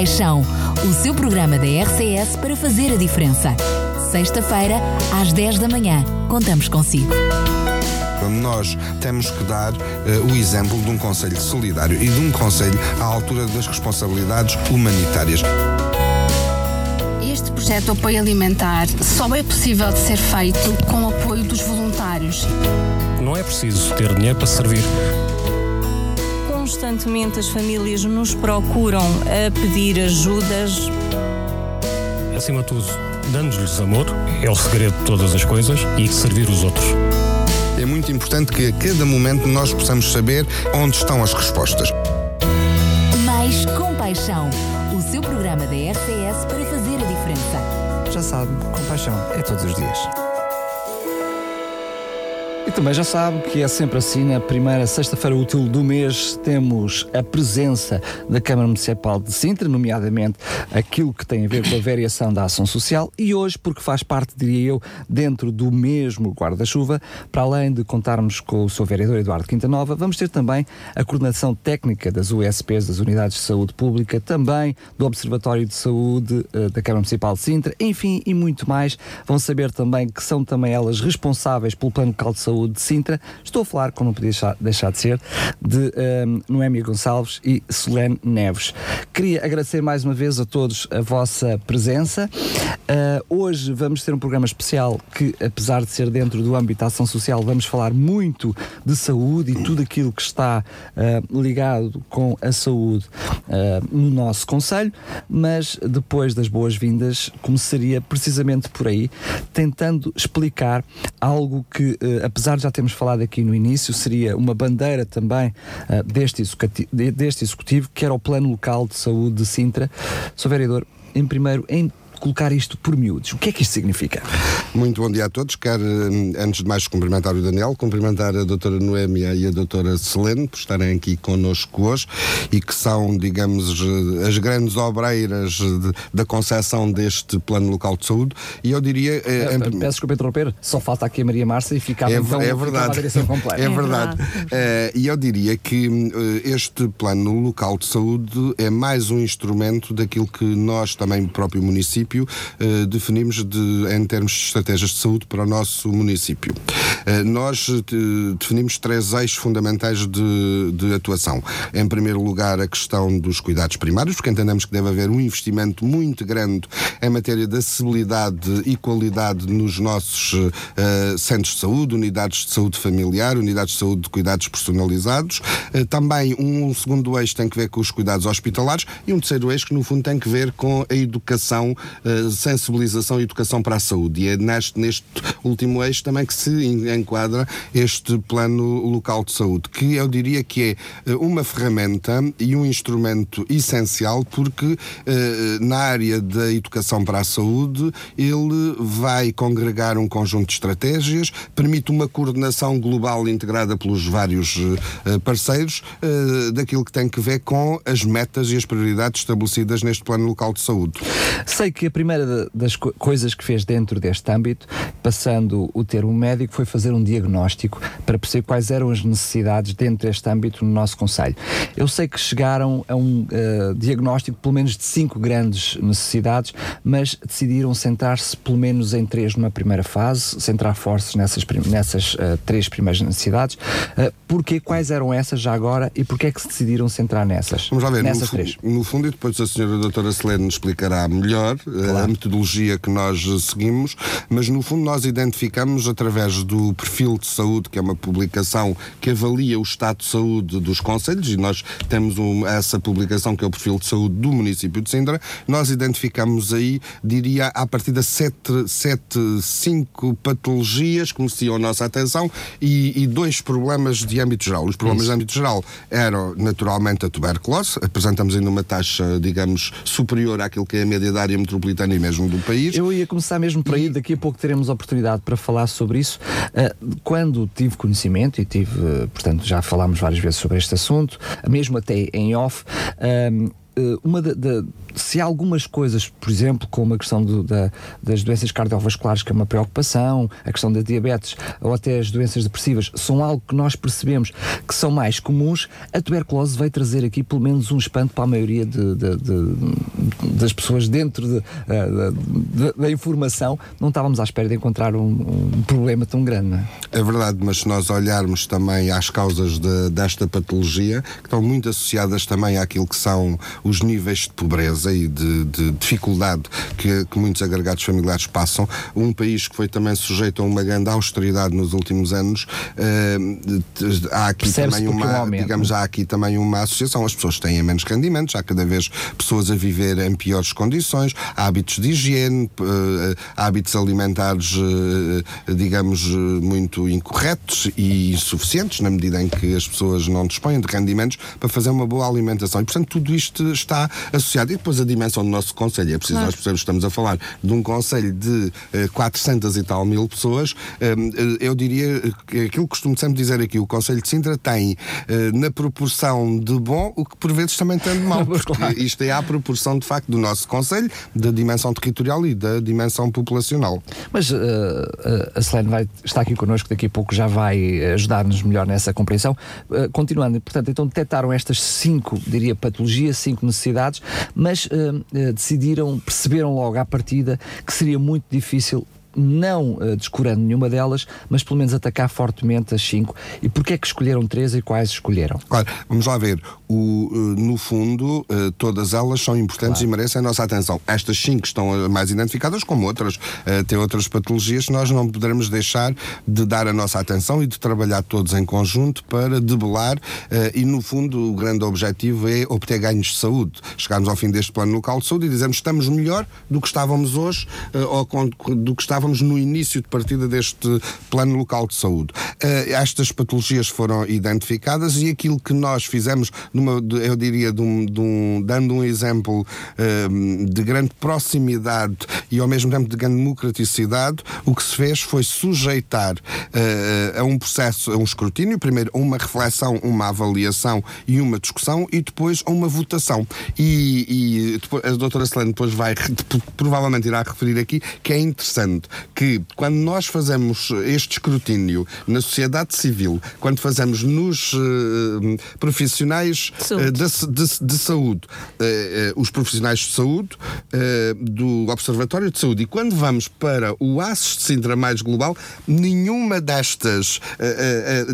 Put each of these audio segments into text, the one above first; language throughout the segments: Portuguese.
Paixão, o seu programa da RCS para fazer a diferença. Sexta-feira, às 10 da manhã. Contamos consigo. Nós temos que dar uh, o exemplo de um Conselho solidário e de um Conselho à altura das responsabilidades humanitárias. Este projeto de apoio alimentar só é possível de ser feito com o apoio dos voluntários. Não é preciso ter dinheiro para servir. Constantemente as famílias nos procuram a pedir ajudas. Acima de tudo, dando-lhes amor, é o segredo de todas as coisas e servir os outros. É muito importante que a cada momento nós possamos saber onde estão as respostas. Mais compaixão, o seu programa da RCS para fazer a diferença. Já sabe, compaixão é todos os dias. E também já sabe que é sempre assim, na primeira sexta-feira útil do mês, temos a presença da Câmara Municipal de Sintra, nomeadamente aquilo que tem a ver com a variação da ação social, e hoje, porque faz parte, diria eu, dentro do mesmo guarda-chuva, para além de contarmos com o seu vereador Eduardo Quintanova, vamos ter também a coordenação técnica das USPs, das Unidades de Saúde Pública, também do Observatório de Saúde uh, da Câmara Municipal de Sintra, enfim, e muito mais. Vão saber também que são também elas responsáveis pelo Plano Local de Saúde de Sintra. Estou a falar, como não podia deixar, de ser, de um, Noémia Gonçalves e Solene Neves. Queria agradecer mais uma vez a todos a vossa presença. Uh, hoje vamos ter um programa especial que, apesar de ser dentro do âmbito da ação social, vamos falar muito de saúde e tudo aquilo que está uh, ligado com a saúde uh, no nosso Conselho, mas depois das boas-vindas, começaria precisamente por aí, tentando explicar algo que, apesar apesar de já termos falado aqui no início, seria uma bandeira também uh, deste, executivo, deste executivo, que era o Plano Local de Saúde de Sintra. Sr. Vereador, em primeiro, em colocar isto por miúdos. O que é que isto significa? Muito bom dia a todos. Quero, hum, antes de mais, cumprimentar o Daniel, cumprimentar a doutora Noémia e a doutora Selene por estarem aqui connosco hoje e que são, digamos, as grandes obreiras de, da concepção deste plano local de saúde. E eu diria... É, em... Peço desculpa interromper, só falta aqui a Maria Márcia e ficava é, então é verdade. a direção completa. É verdade. É, e eu diria que este plano local de saúde é mais um instrumento daquilo que nós também, próprio município, município, eh, definimos de, em termos de estratégias de saúde para o nosso município. Eh, nós eh, definimos três eixos fundamentais de, de atuação. Em primeiro lugar, a questão dos cuidados primários, porque entendemos que deve haver um investimento muito grande em matéria de acessibilidade e qualidade nos nossos uh, centros de saúde, unidades de saúde familiar, unidades de saúde de cuidados personalizados. Uh, também um segundo eixo tem que ver com os cuidados hospitalares e um terceiro eixo que, no fundo, tem que ver com a educação eh, sensibilização e educação para a saúde. E é neste, neste último eixo também que se enquadra este plano local de saúde, que eu diria que é eh, uma ferramenta e um instrumento essencial, porque eh, na área da educação para a saúde ele vai congregar um conjunto de estratégias, permite uma coordenação global integrada pelos vários parceiros daquilo que tem que ver com as metas e as prioridades estabelecidas neste plano local de saúde. Sei que a primeira das co coisas que fez dentro deste âmbito, passando o termo médico, foi fazer um diagnóstico para perceber quais eram as necessidades dentro deste âmbito no nosso Conselho. Eu sei que chegaram a um uh, diagnóstico pelo menos de cinco grandes necessidades, mas decidiram centrar-se pelo menos em três numa primeira fase, centrar forças nessas, nessas uh, três primeiras necessidades. Uh, porquê? Quais eram essas já agora e porquê é que se decidiram centrar nessas? Vamos lá ver, nessas no, três. no fundo, e depois a senhora doutora Selene explicará melhor, claro. a metodologia que nós seguimos, mas no fundo nós identificamos através do perfil de saúde, que é uma publicação que avalia o estado de saúde dos conselhos, e nós temos um, essa publicação que é o perfil de saúde do município de Sintra, nós identificamos aí, diria, a partir de sete, sete cinco patologias que mereciam a nossa atenção e, e dois problemas de âmbito geral. Os problemas Isso. de âmbito geral eram naturalmente a tuberculose, apresentamos ainda uma taxa, digamos, superior àquilo que é a média da área metropolitana e mesmo do país. Eu ia começar mesmo por aí, daqui a pouco teremos oportunidade para falar sobre isso. Uh, quando tive conhecimento, e tive, uh, portanto, já falámos várias vezes sobre este assunto, mesmo até em off, uh, uma de, de, se há algumas coisas, por exemplo, como a questão do, da, das doenças cardiovasculares, que é uma preocupação, a questão da diabetes ou até as doenças depressivas, são algo que nós percebemos que são mais comuns, a tuberculose veio trazer aqui pelo menos um espanto para a maioria de, das pessoas dentro da informação. Não estávamos à espera de encontrar um, um problema tão grande. É? é? verdade, mas se nós olharmos também às causas desta patologia, que estão muito associadas também àquilo que são os níveis de pobreza e de, de dificuldade que, que, muitos agregados familiares passam. Um país que foi também sujeito a uma grande austeridade nos últimos anos, uh, há aqui também uma, digamos, há aqui também uma associação. As pessoas têm menos rendimentos, há cada vez pessoas a viver em piores condições, hábitos de higiene, uh, hábitos alimentares, uh, digamos, muito incorretos e insuficientes, na medida em que as pessoas não dispõem de rendimentos para fazer uma boa alimentação. E, portanto, tudo isto está associado. E depois a dimensão do nosso Conselho. É preciso claro. nós percebemos que estamos a falar de um Conselho de uh, eh, 400 e tal mil pessoas. Uh, eu diria que aquilo que costumo sempre dizer aqui, o Conselho de Sintra tem uh, na proporção de bom o que por vezes também tem de mal. Porque claro. isto é a proporção, de facto, do nosso Conselho, da dimensão territorial e da dimensão populacional. Mas a Selene vai estar aqui connosco daqui a pouco, já vai ajudar-nos melhor nessa compreensão. continuando, portanto, então detectaram estas cinco, diria, patologias, cinco necessidades, mas decidiram, perceberam logo à partida que seria muito difícil não uh, descurando nenhuma delas, mas pelo menos atacar fortemente as cinco. E porquê é que escolheram três e quais escolheram? Claro, vamos lá ver. O, uh, no fundo, uh, todas elas são importantes claro. e merecem a nossa atenção. Estas cinco estão mais identificadas, como outras. têm outras patologias nós não poderemos deixar de dar a nossa atenção e de trabalhar todos em conjunto para debelar. e, no fundo, o grande objetivo é obter ganhos de saúde. Chegarmos ao fim deste plano local de saúde e dizemos que estamos melhor do que estávamos hoje ou do que estávamos estávamos no início de partida deste plano local de saúde. Uh, estas patologias foram identificadas e aquilo que nós fizemos, numa, eu diria, de um, de um, dando um exemplo uh, de grande proximidade e ao mesmo tempo de grande democraticidade, o que se fez foi sujeitar uh, a um processo, a um escrutínio, primeiro a uma reflexão, uma avaliação e uma discussão e depois a uma votação. E, e depois, a doutora Selene depois vai, provavelmente irá referir aqui, que é interessante que quando nós fazemos este escrutínio na sociedade civil, quando fazemos nos uh, profissionais uh, de, de, de, saúde, uh, os profissionais de saúde do Observatório de Saúde, e quando vamos para o ASES de Sintra mais global, nenhuma destas,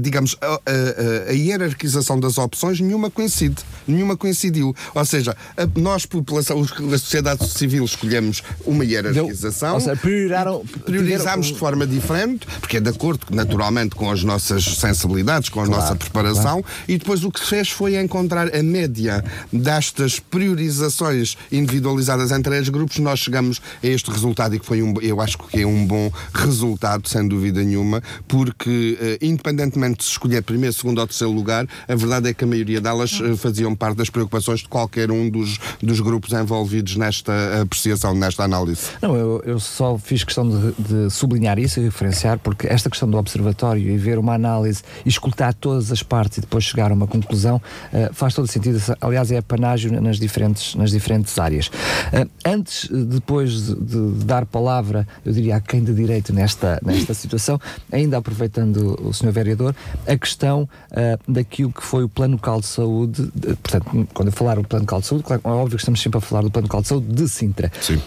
digamos, a, hierarquização das opções, nenhuma coincide. Nenhuma coincidiu. Ou seja, a, nós, população, a sociedade civil, escolhemos uma hierarquização. Deu, ou seja, priorizaram, priorizámos de forma diferente, porque é de acordo naturalmente com as nossas sensibilidades, com a claro, nossa preparação, claro. e depois o que se fez foi encontrar a média destas priorizações individualizadas entre três grupos, nós chegamos a este resultado e que foi um, eu acho que é um bom resultado, sem dúvida nenhuma, porque uh, independentemente de se escolher primeiro, segundo ou terceiro lugar, a verdade é que a maioria delas uh, faziam parte das preocupações de qualquer um dos, dos grupos envolvidos nesta apreciação, nesta análise. Não, eu, eu só fiz questão de, de, sublinhar isso e referenciar, porque esta questão do observatório e ver uma análise e escutar todas as partes e depois chegar a uma conclusão uh, faz todo sentido. Aliás, é panágio nas diferentes, nas diferentes áreas. Uh, antes, depois de, de, de, dar palavra, eu diria a quem de direito nesta, nesta situação, ainda aproveitando o Sr. Vereador, a questão uh, daquilo que foi o Plano Local de Saúde, de, portanto, quando eu falar o Plano Local de Saúde, claro, é óbvio que estamos sempre a falar do Plano Local de Saúde de Sintra. Sim.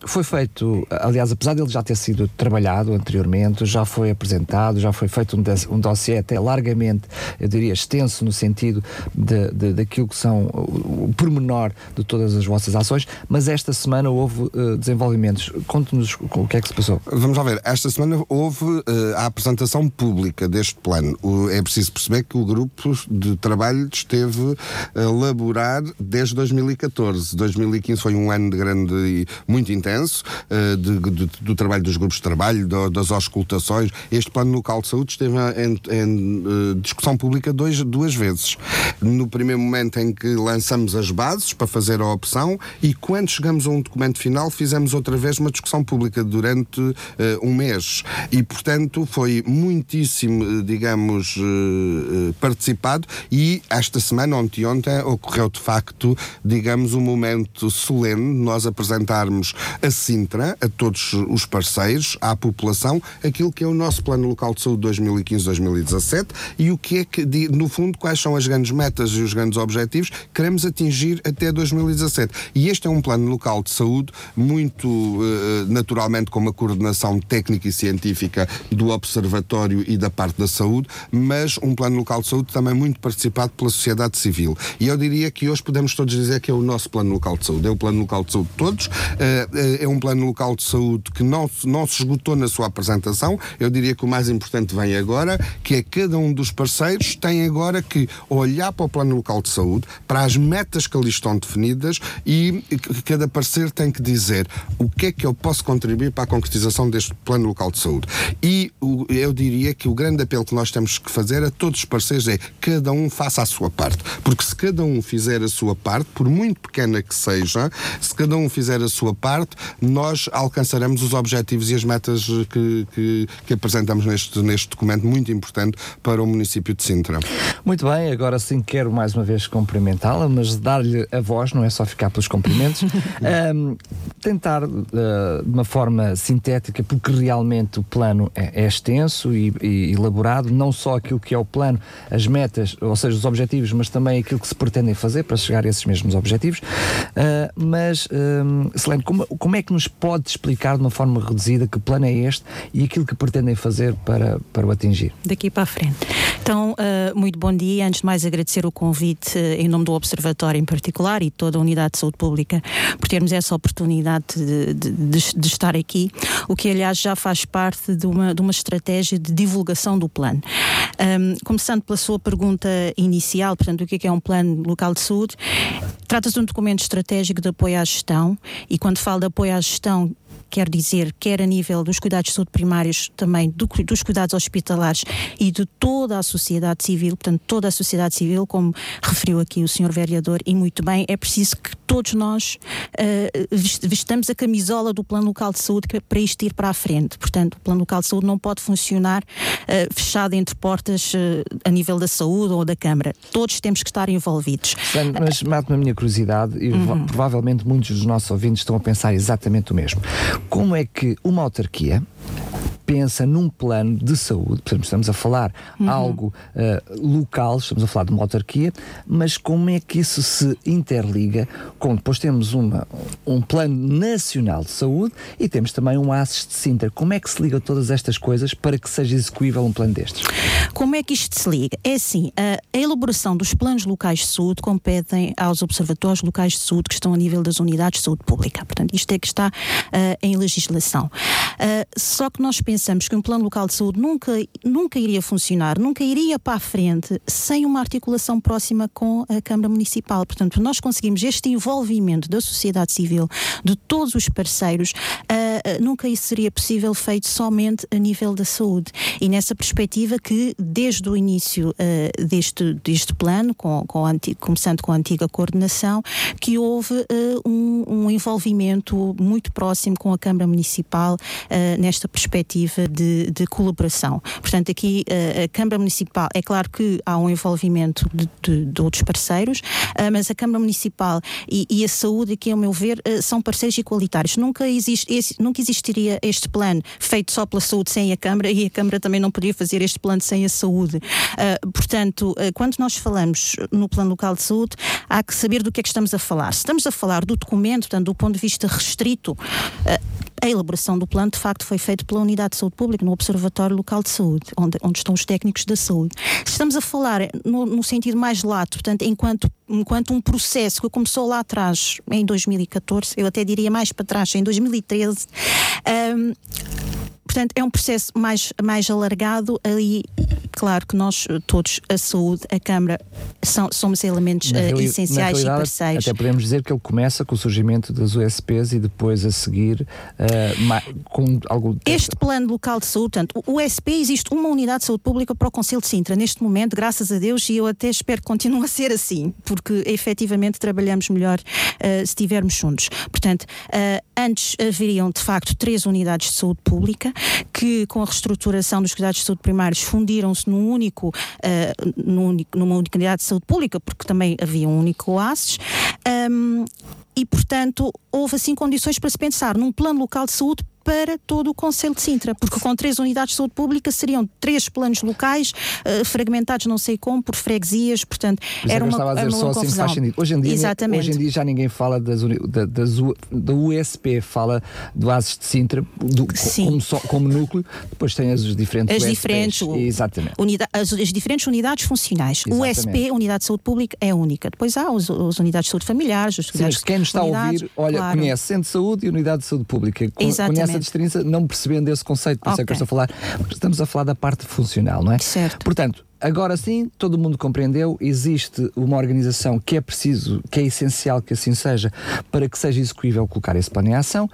foi feito, aliás, apesar dele já ter sido trabalhado anteriormente, já foi apresentado, já foi feito um, um dossiê até largamente, eu diria, extenso no sentido de, de, daquilo que são o, o pormenor de todas as vossas ações, mas esta semana houve uh, desenvolvimentos. Conte-nos o que é que se passou. Vamos lá ver, esta semana houve uh, a apresentação pública deste plano. O, é preciso perceber que o grupo de trabalho esteve a elaborar desde 2014. 2015 foi um ano de grande muito intenso uh, de, de, do trabalho dos grupos de trabalho, do, das auscultações. Este plano local de saúde esteve em, em uh, discussão pública dois, duas vezes. No primeiro momento em que lançamos as bases para fazer a opção e quando chegamos a um documento final fizemos outra vez uma discussão pública durante uh, um mês. E, portanto, foi muitíssimo, digamos, uh, participado e esta semana, ontem, ontem, ontem ocorreu de facto, digamos, um momento solene, nós apresentarmos a Sintra, a todos os parceiros, à população, aquilo que é o nosso Plano Local de Saúde 2015-2017 e o que é que, no fundo, quais são as grandes metas e os grandes objetivos que queremos atingir até 2017. E este é um plano local de saúde muito uh, naturalmente com uma coordenação técnica e científica do Observatório e da parte da saúde, mas um plano local de saúde também muito participado pela sociedade civil. E eu diria que hoje podemos todos dizer que é o nosso plano local de saúde. É o plano local de saúde de todos, uh, é um plano local de saúde que não, não se esgotou na sua apresentação. Eu diria que o mais importante vem agora, que é cada um dos parceiros tem agora que olhar para o plano local de saúde, para as metas que ali estão definidas e cada parceiro tem que dizer o que é que eu posso contribuir para a concretização deste plano local de saúde. E eu diria que o grande apelo que nós temos que fazer a todos os parceiros é cada um faça a sua parte. Porque se cada um fizer a sua parte, por muito pequena que seja, se cada um fizer a sua parte, nós alcançaremos os objetivos e as metas que, que, que apresentamos neste, neste documento muito importante para o município de Sintra. Muito bem, agora sim quero mais uma vez cumprimentá-la, mas dar-lhe a voz, não é só ficar pelos cumprimentos. um, tentar uh, de uma forma sintética, porque realmente o plano é, é extenso e, e, elaborado, não só aquilo que é o plano, as metas, ou seja, os objetivos, mas também aquilo que se pretendem fazer para chegar a esses mesmos objetivos. Uh, mas, um, Selene, como, como é que nos pode explicar de uma forma reduzida que plano é este e aquilo que pretendem fazer para, para o atingir? Daqui para a frente. Então, uh, muito bom dia. Antes de mais, agradecer o convite uh, em nome do Observatório em particular e toda a Unidade de Saúde Pública por termos essa oportunidade de, de, de, de estar aqui, o que, aliás, já faz parte de uma, de uma estratégia de divulgação do plano. Um, começando pela sua pergunta inicial, portanto, o que é, que é um plano local de saúde? Trata-se de um documento estratégico de apoio à gestão e quando falo de apoio à gestão, quer dizer, quer a nível dos cuidados de saúde primários, também do, dos cuidados hospitalares e de toda a sociedade civil, portanto, toda a sociedade civil, como referiu aqui o senhor vereador, e muito bem, é preciso que todos nós uh, vestamos a camisola do plano local de saúde para isto ir para a frente. Portanto, o plano local de saúde não pode funcionar uh, fechado entre portas uh, a nível da saúde ou da Câmara. Todos temos que estar envolvidos. Mas mate-me a minha curiosidade, e uhum. provavelmente muitos dos nossos ouvintes estão a pensar exatamente o mesmo. Como é que uma autarquia pensa num plano de saúde, portanto, estamos a falar uhum. algo uh, local, estamos a falar de uma autarquia, mas como é que isso se interliga com depois temos uma, um plano nacional de saúde e temos também um ASES de Sintra. Como é que se liga todas estas coisas para que seja execuível um plano destes? Como é que isto se liga? É assim, a, elaboração dos planos locais de saúde competem aos observatórios locais de saúde que estão a nível das unidades de saúde pública. Portanto, isto é que está uh, em legislação. Uh, só que nós pensamos que um plano local de saúde nunca, nunca iria funcionar, nunca iria para a frente sem uma articulação próxima com a Câmara Municipal. Portanto, nós conseguimos este envolvimento da sociedade civil, de todos os parceiros, uh, nunca isso seria possível feito somente a nível da saúde. E nessa perspectiva que, desde o início uh, deste, deste plano, com, com começando com a antiga coordenação, que houve um, um, envolvimento muito próximo com a Câmara Municipal nesta perspectiva de, de, colaboração. Portanto, aqui a Câmara Municipal, é claro que há um envolvimento de, de, de outros parceiros, mas a Câmara Municipal e, e, a saúde, aqui, ao meu ver, uh, são parceiros igualitários. Nunca, existe, esse, nunca existiria este plano feito só pela saúde sem a Câmara e a Câmara também não poderia fazer este plano sem a saúde. Portanto, quando nós falamos no plano local de saúde, há que saber do que é que estamos a falar. Se estamos a falar do documento, portanto, do ponto de vista restrito, a elaboração do plano, de facto, foi feita pela Unidade de Saúde Pública, no Observatório Local de Saúde, onde, onde estão os técnicos da saúde. Estamos a falar no, no sentido mais lato, portanto, enquanto, enquanto um processo que começou lá atrás, em 2014, eu até diria mais para trás, em 2013, um, portanto, é um processo mais, mais alargado ali claro que nós todos, a saúde, a Câmara, são, somos elementos uh, essenciais e parceiros. Até podemos dizer que ele começa com o surgimento das USPs e depois a seguir uh, com algo. Este plano local de saúde, portanto, o USP existe uma unidade de saúde pública para o Conselho de Sintra neste momento, graças a Deus, e eu até espero que continue a ser assim, porque efetivamente trabalhamos melhor uh, se estivermos juntos. Portanto, antes haveriam de facto três unidades de saúde pública que, com a reestruturação dos cuidados de saúde primários, fundiram-se num único, uh, num único, numa única unidade de saúde pública, porque também havia um único OASES. Um, e, portanto, houve assim condições para se pensar num plano local de saúde para todo o Conselho de Sintra, porque com três unidades de saúde pública seriam três planos locais, uh, fragmentados não sei como, por freguesias, portanto, Por era é eu uma, estava a dizer era uma só assim confusão. faz sentido. Hoje em, dia, Exatamente. hoje em dia já ninguém fala das, da, das da USP, fala do ASES de Sintra do- como, só- como núcleo, depois tem as diferentes As USPs. diferentes, Exatamente. Unida- as, as diferentes unidades funcionais. O Exatamente. USP, Unidade de Saúde Pública, é única. Depois há os, os unidades de saúde familiares, os Sim, mas quem nos está a ouvir, olha, claro. conhece Centro de Saúde e Unidade de Saúde Pública. Exatamente. Conhece a distinção, não percebendo esse conceito, por isso é que eu estou a falar. Estamos a falar da parte funcional, não é? Certo. Portanto, agora sim, todo mundo compreendeu, existe uma organização que é preciso, que é essencial que assim seja, para que seja execuível colocar esse plano em ação.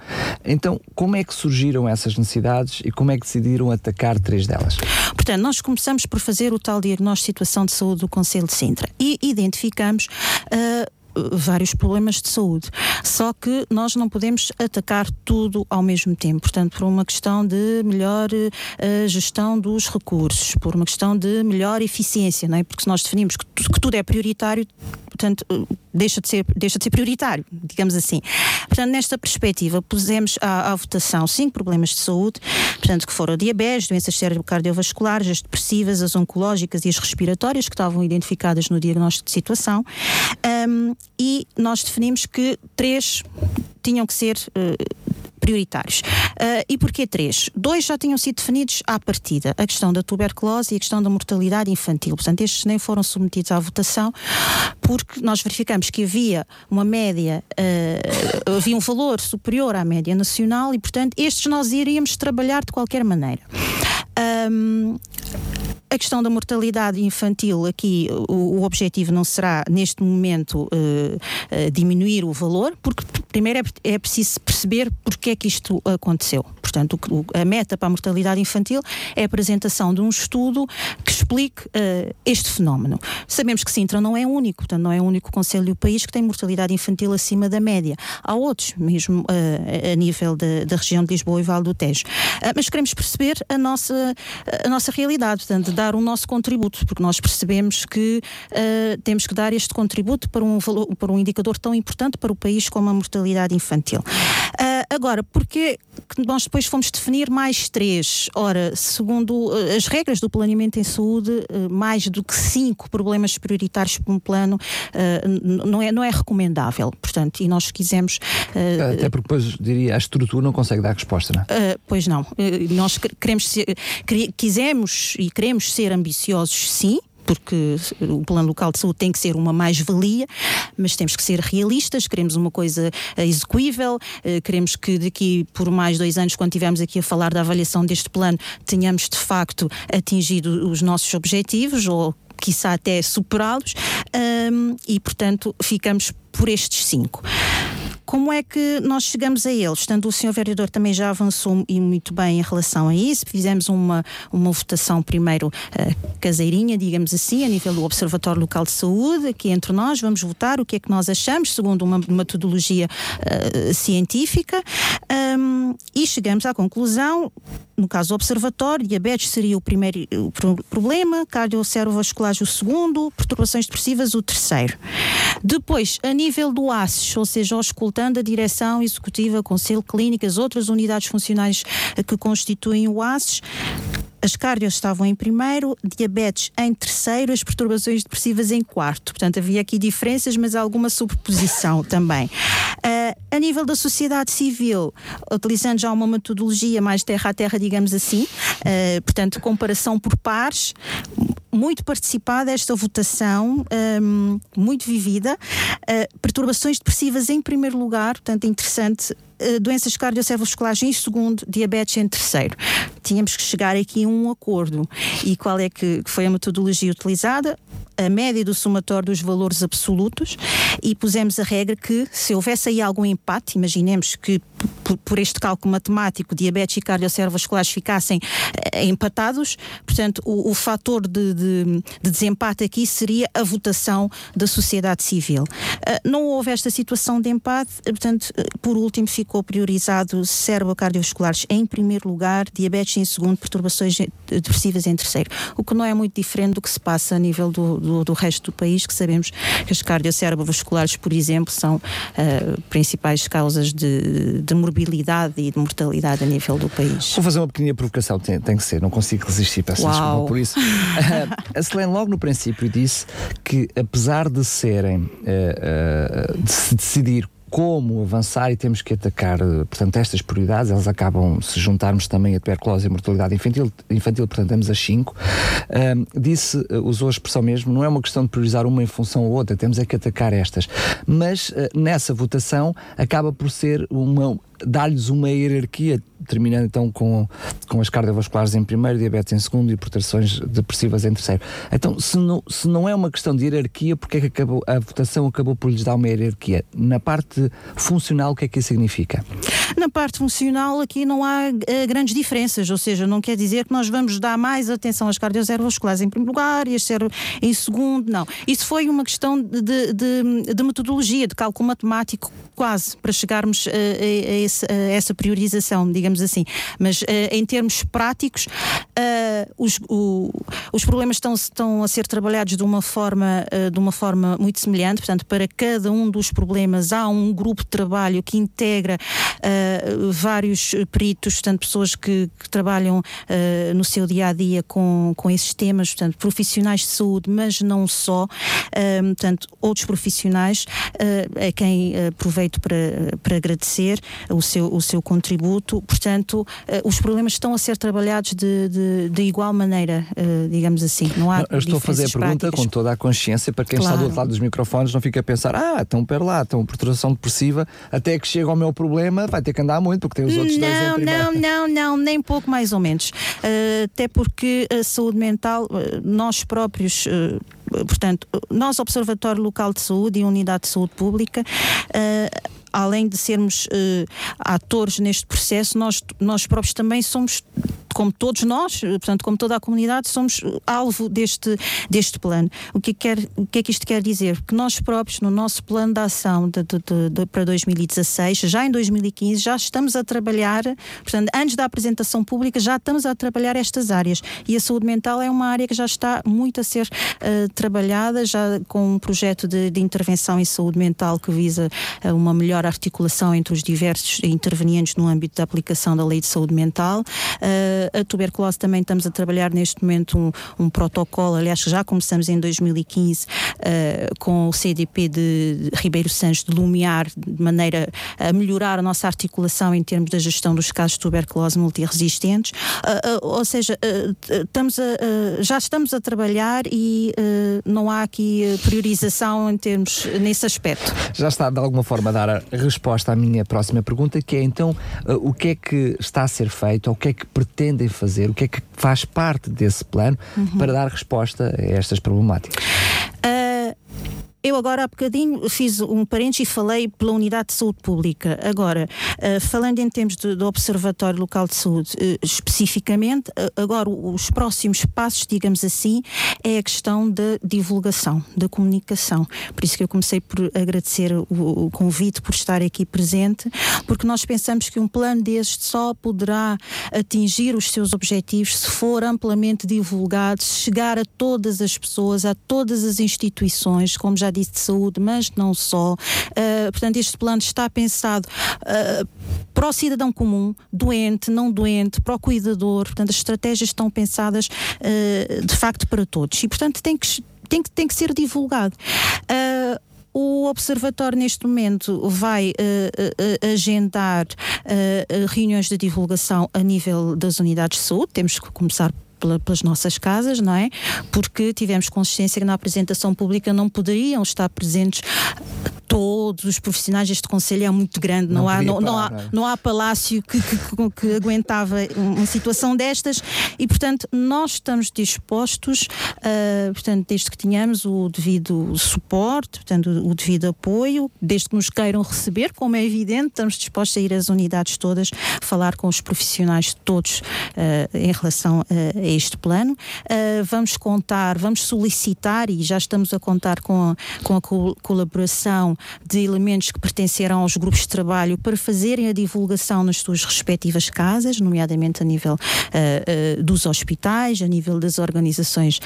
Então, como é que surgiram essas necessidades e como é que decidiram atacar três delas? Portanto, nós começamos por fazer o tal diagnóstico de situação de saúde do Conselho de Sintra e identificamos. ah, vários problemas de saúde. Só que nós não podemos atacar tudo ao mesmo tempo. Portanto, por uma questão de melhor eh, gestão dos recursos, por uma questão de melhor eficiência, não é? Porque se nós definimos que, que tudo é prioritário, portanto, deixa de, ser, deixa de ser prioritário, digamos assim. Portanto, nesta perspectiva, pusemos à, à votação cinco problemas de saúde, portanto, que foram diabetes, doenças cerebro-cardiovasculares, as depressivas, as oncológicas e as respiratórias, que estavam identificadas no diagnóstico de situação. Ahm, e nós definimos que três tinham que ser. eh, prioritários. Ah, e porquê três? Dois já tinham sido definidos à partida, a questão da tuberculose e a questão da mortalidade infantil. Portanto, estes nem foram submetidos à votação, porque nós verificamos que havia uma média, ah, havia um valor superior à média nacional e, portanto, estes nós iríamos trabalhar de qualquer maneira. Ahm, a questão da mortalidade infantil, aqui o, o objetivo não será, neste momento, eh, eh, diminuir o valor, porque primeiro é, é preciso perceber porque é que isto aconteceu. Portanto, o a meta para a mortalidade infantil é a apresentação de um estudo que explique eh, este fenómeno. Sabemos que Sintra não é único, portanto, não é o único conselho do país que tem mortalidade infantil acima da média. Há outros, mesmo eh, a nível da, da região de Lisboa e Vale do Tejo. Ah, mas queremos perceber a nossa, a nossa realidade, portanto, dar o nosso contributo, porque nós percebemos que ah, temos que dar este contributo para um, valor, para um indicador tão importante para o país como a mortalidade infantil. Ah, agora, porquê que nós depois fomos definir mais três? Ora, segundo ah, as regras do planeamento em saúde, ah, mais do que cinco problemas prioritários para um plano n- não, é, não é recomendável. Portanto, e nós quisemos Até porque depois, diria, a estrutura não consegue dar resposta, não é? Pois não. Nós que- queremos ser, quisemos e queremos ser ambiciosos, sim. Porque o plano local de saúde tem que ser uma mais-valia, mas temos que ser realistas. Queremos uma coisa uh, execuível, uh, queremos que daqui por mais dois anos, quando estivermos aqui a falar da avaliação deste plano, tenhamos de facto atingido os nossos objetivos ou quiçá até superá-los, um, e portanto ficamos por estes cinco. Como é que nós chegamos a eles? Estando o Sr. Vereador também já avançou e muito bem em relação a isso, fizemos uma, uma votação primeiro eh, caseirinha, digamos assim, a nível do Observatório Local de Saúde, aqui entre nós, vamos votar o que é que nós achamos, segundo uma metodologia eh, científica, E chegamos à conclusão, no caso do Observatório, diabetes seria o primeiro problema, cardiocérebrovasculares o segundo, perturbações depressivas o terceiro. Depois, a nível do ASES, ou seja, auscultando a direção executiva, conselho clínico, as outras unidades funcionais que constituem o ASES, as cardios estavam em primeiro, diabetes em terceiro, as perturbações depressivas em quarto. Portanto, havia aqui diferenças, mas alguma sobreposição também. Ah, a nível da sociedade civil, utilizando já uma metodologia mais terra a terra, digamos assim, ah, portanto, comparação por pares, muito participada esta votação, hum, muito vivida. Uh, perturbações depressivas em primeiro lugar, portanto, interessante. Uh, doenças cardiocérebrovasculares em segundo, diabetes em terceiro. Tínhamos que chegar aqui a um acordo. E qual é que foi a metodologia utilizada? A média do somatório dos valores absolutos e pusemos a regra que se houvesse aí algum empate, imaginemos que por, este cálculo matemático, diabetes e cardiocérebrovasculares ficassem eh, empatados, portanto, o, o fator de, de- de desempate aqui seria a votação da sociedade civil. Ah, não houve esta situação de empate, eh, portanto, eh, por último ficou priorizado cérebro-cardiovasculares em primeiro lugar, diabetes em segundo, perturbações depressivas em terceiro. O que não é muito diferente do que se passa a nível do, do, do resto do país, que sabemos que as cardiocérebrovasculares, por exemplo, são uh, principais causas de, de morbilidade e de mortalidade a nível do país. Vou fazer uma pequena provocação, tem, tem que ser, não consigo resistir, peço desculpa por isso. a Selene logo no princípio disse que apesar de serem, uh, uh, de se decidir como avançar e temos que atacar, portanto, estas prioridades, elas acabam, se juntarmos também a tuberculose e a mortalidade infantil, infantil portanto, temos as cinco, um, disse, usou a expressão mesmo, não é uma questão de priorizar uma em função ou outra, temos é que atacar estas. Mas uh, nessa votação acaba por ser uma dar-lhes uma hierarquia, terminando então com, com as cardiovasculares em primeiro, diabetes em segundo e proteções depressivas em terceiro. Então, se não, se não é uma questão de hierarquia, porque é que acabou, a votação acabou por lhes dar uma hierarquia? Na parte funcional, o que é que isso significa? Na parte funcional, aqui não há uh, grandes diferenças, ou seja, não quer dizer que nós vamos dar mais atenção às cardiovasculares em primeiro lugar e as em segundo, não. Isso foi uma questão de, de, de metodologia, de cálculo matemático, quase, para chegarmos uh, a, a esse uh, essa priorização, digamos assim. Mas uh, em termos práticos, uh, os, o, os problemas estão, estão a ser trabalhados de uma forma, de uma forma muito semelhante. Portanto, para cada um dos problemas há um grupo de trabalho que integra vários peritos, portanto, pessoas que, que trabalham no seu dia a dia com, com esses temas, portanto, profissionais de saúde, mas não só, portanto, outros profissionais a quem aproveito para, para agradecer o seu, o seu contributo. Portanto, uh, os problemas estão a ser trabalhados de, de, de igual maneira, uh, digamos assim. Não há Eu estou a fazer a pergunta práticas. com toda a consciência para quem claro. está do outro lado dos microfones não fica a pensar, ah, então pera lá, estão perturbação depressiva, até que chega ao meu problema vai ter que andar muito, porque tem os outros não, dois em primeiro. Não, não, não, nem pouco mais ou menos. Uh, até porque a saúde mental, nós próprios portanto, nós, Observatório Local de Saúde e Unidade de Saúde Pública, uh, além de sermos uh, atores neste processo, nós, nós próprios também somos como todos nós, portanto, como toda a comunidade, somos alvo deste, deste plano. O que, quer, o que é que isto quer dizer? Que nós próprios, no nosso plano de ação de, de, de, para 2016, já em 2015, já estamos a trabalhar, portanto, antes da apresentação pública, já estamos a trabalhar estas áreas. E a saúde mental é uma área que já está muito a ser uh, trabalhada, já com um projeto de, de, intervenção em saúde mental que visa uh, uma melhor articulação entre os diversos intervenientes no âmbito da aplicação da lei de saúde mental. Uh, a tuberculose também estamos a trabalhar neste momento um, um protocolo, aliás, já começamos em 2015 uh, eh, com o CDP de Ribeiro Santos de Lumiar, de maneira a melhorar a nossa articulação em termos da gestão dos casos de tuberculose multiresistentes. Uh, ou seja, estamos a, já estamos a trabalhar e não há aqui priorização em termos nesse aspecto. Já está de alguma forma a dar a resposta à minha próxima pergunta, que é então o que é que está a ser feito, ou o que é que pretende pretendem fazer, o que é que faz parte desse plano uhum. para dar resposta a estas problemáticas? Eu agora há bocadinho fiz um parênteses e falei pela Unidade de Saúde Pública. Agora, uh, falando em termos do, do Observatório Local de Saúde uh, especificamente, uh, agora os próximos passos, digamos assim, é a questão da divulgação, da comunicação. Por isso que eu comecei por agradecer o, o convite, por estar aqui presente, porque nós pensamos que um plano deste só poderá atingir os seus objetivos se for amplamente divulgado, se chegar a todas as pessoas, a todas as instituições, como já disse de saúde, mas não só. Uh, portanto, este plano está pensado uh, para o cidadão comum, doente, não doente, para o cuidador. Portanto, as estratégias estão pensadas uh, de facto para todos e, portanto, tem que, tem que, tem que ser divulgado. O Observatório, neste momento, vai uh, uh, agendar uh, reuniões de divulgação a nível das unidades de saúde. Temos que começar pela, pelas nossas casas, não é? Porque tivemos consciência que na apresentação pública não poderiam estar presentes todos os profissionais deste Conselho é muito grande, não, não há, não, não, há, é? não há palácio que, que, que, aguentava uma situação destas e, portanto, nós estamos dispostos, uh, portanto, desde que tenhamos o devido suporte, portanto, o devido apoio, desde que nos queiram receber, como é evidente, estamos dispostos a ir às unidades todas, falar com os profissionais todos uh, em relação uh, a este plano. vamos contar, vamos solicitar e já estamos a contar com a, com a colaboração de elementos que pertenceram aos grupos de trabalho para fazerem a divulgação nas suas respectivas casas, nomeadamente a nível uh, uh, dos hospitais, a nível das organizações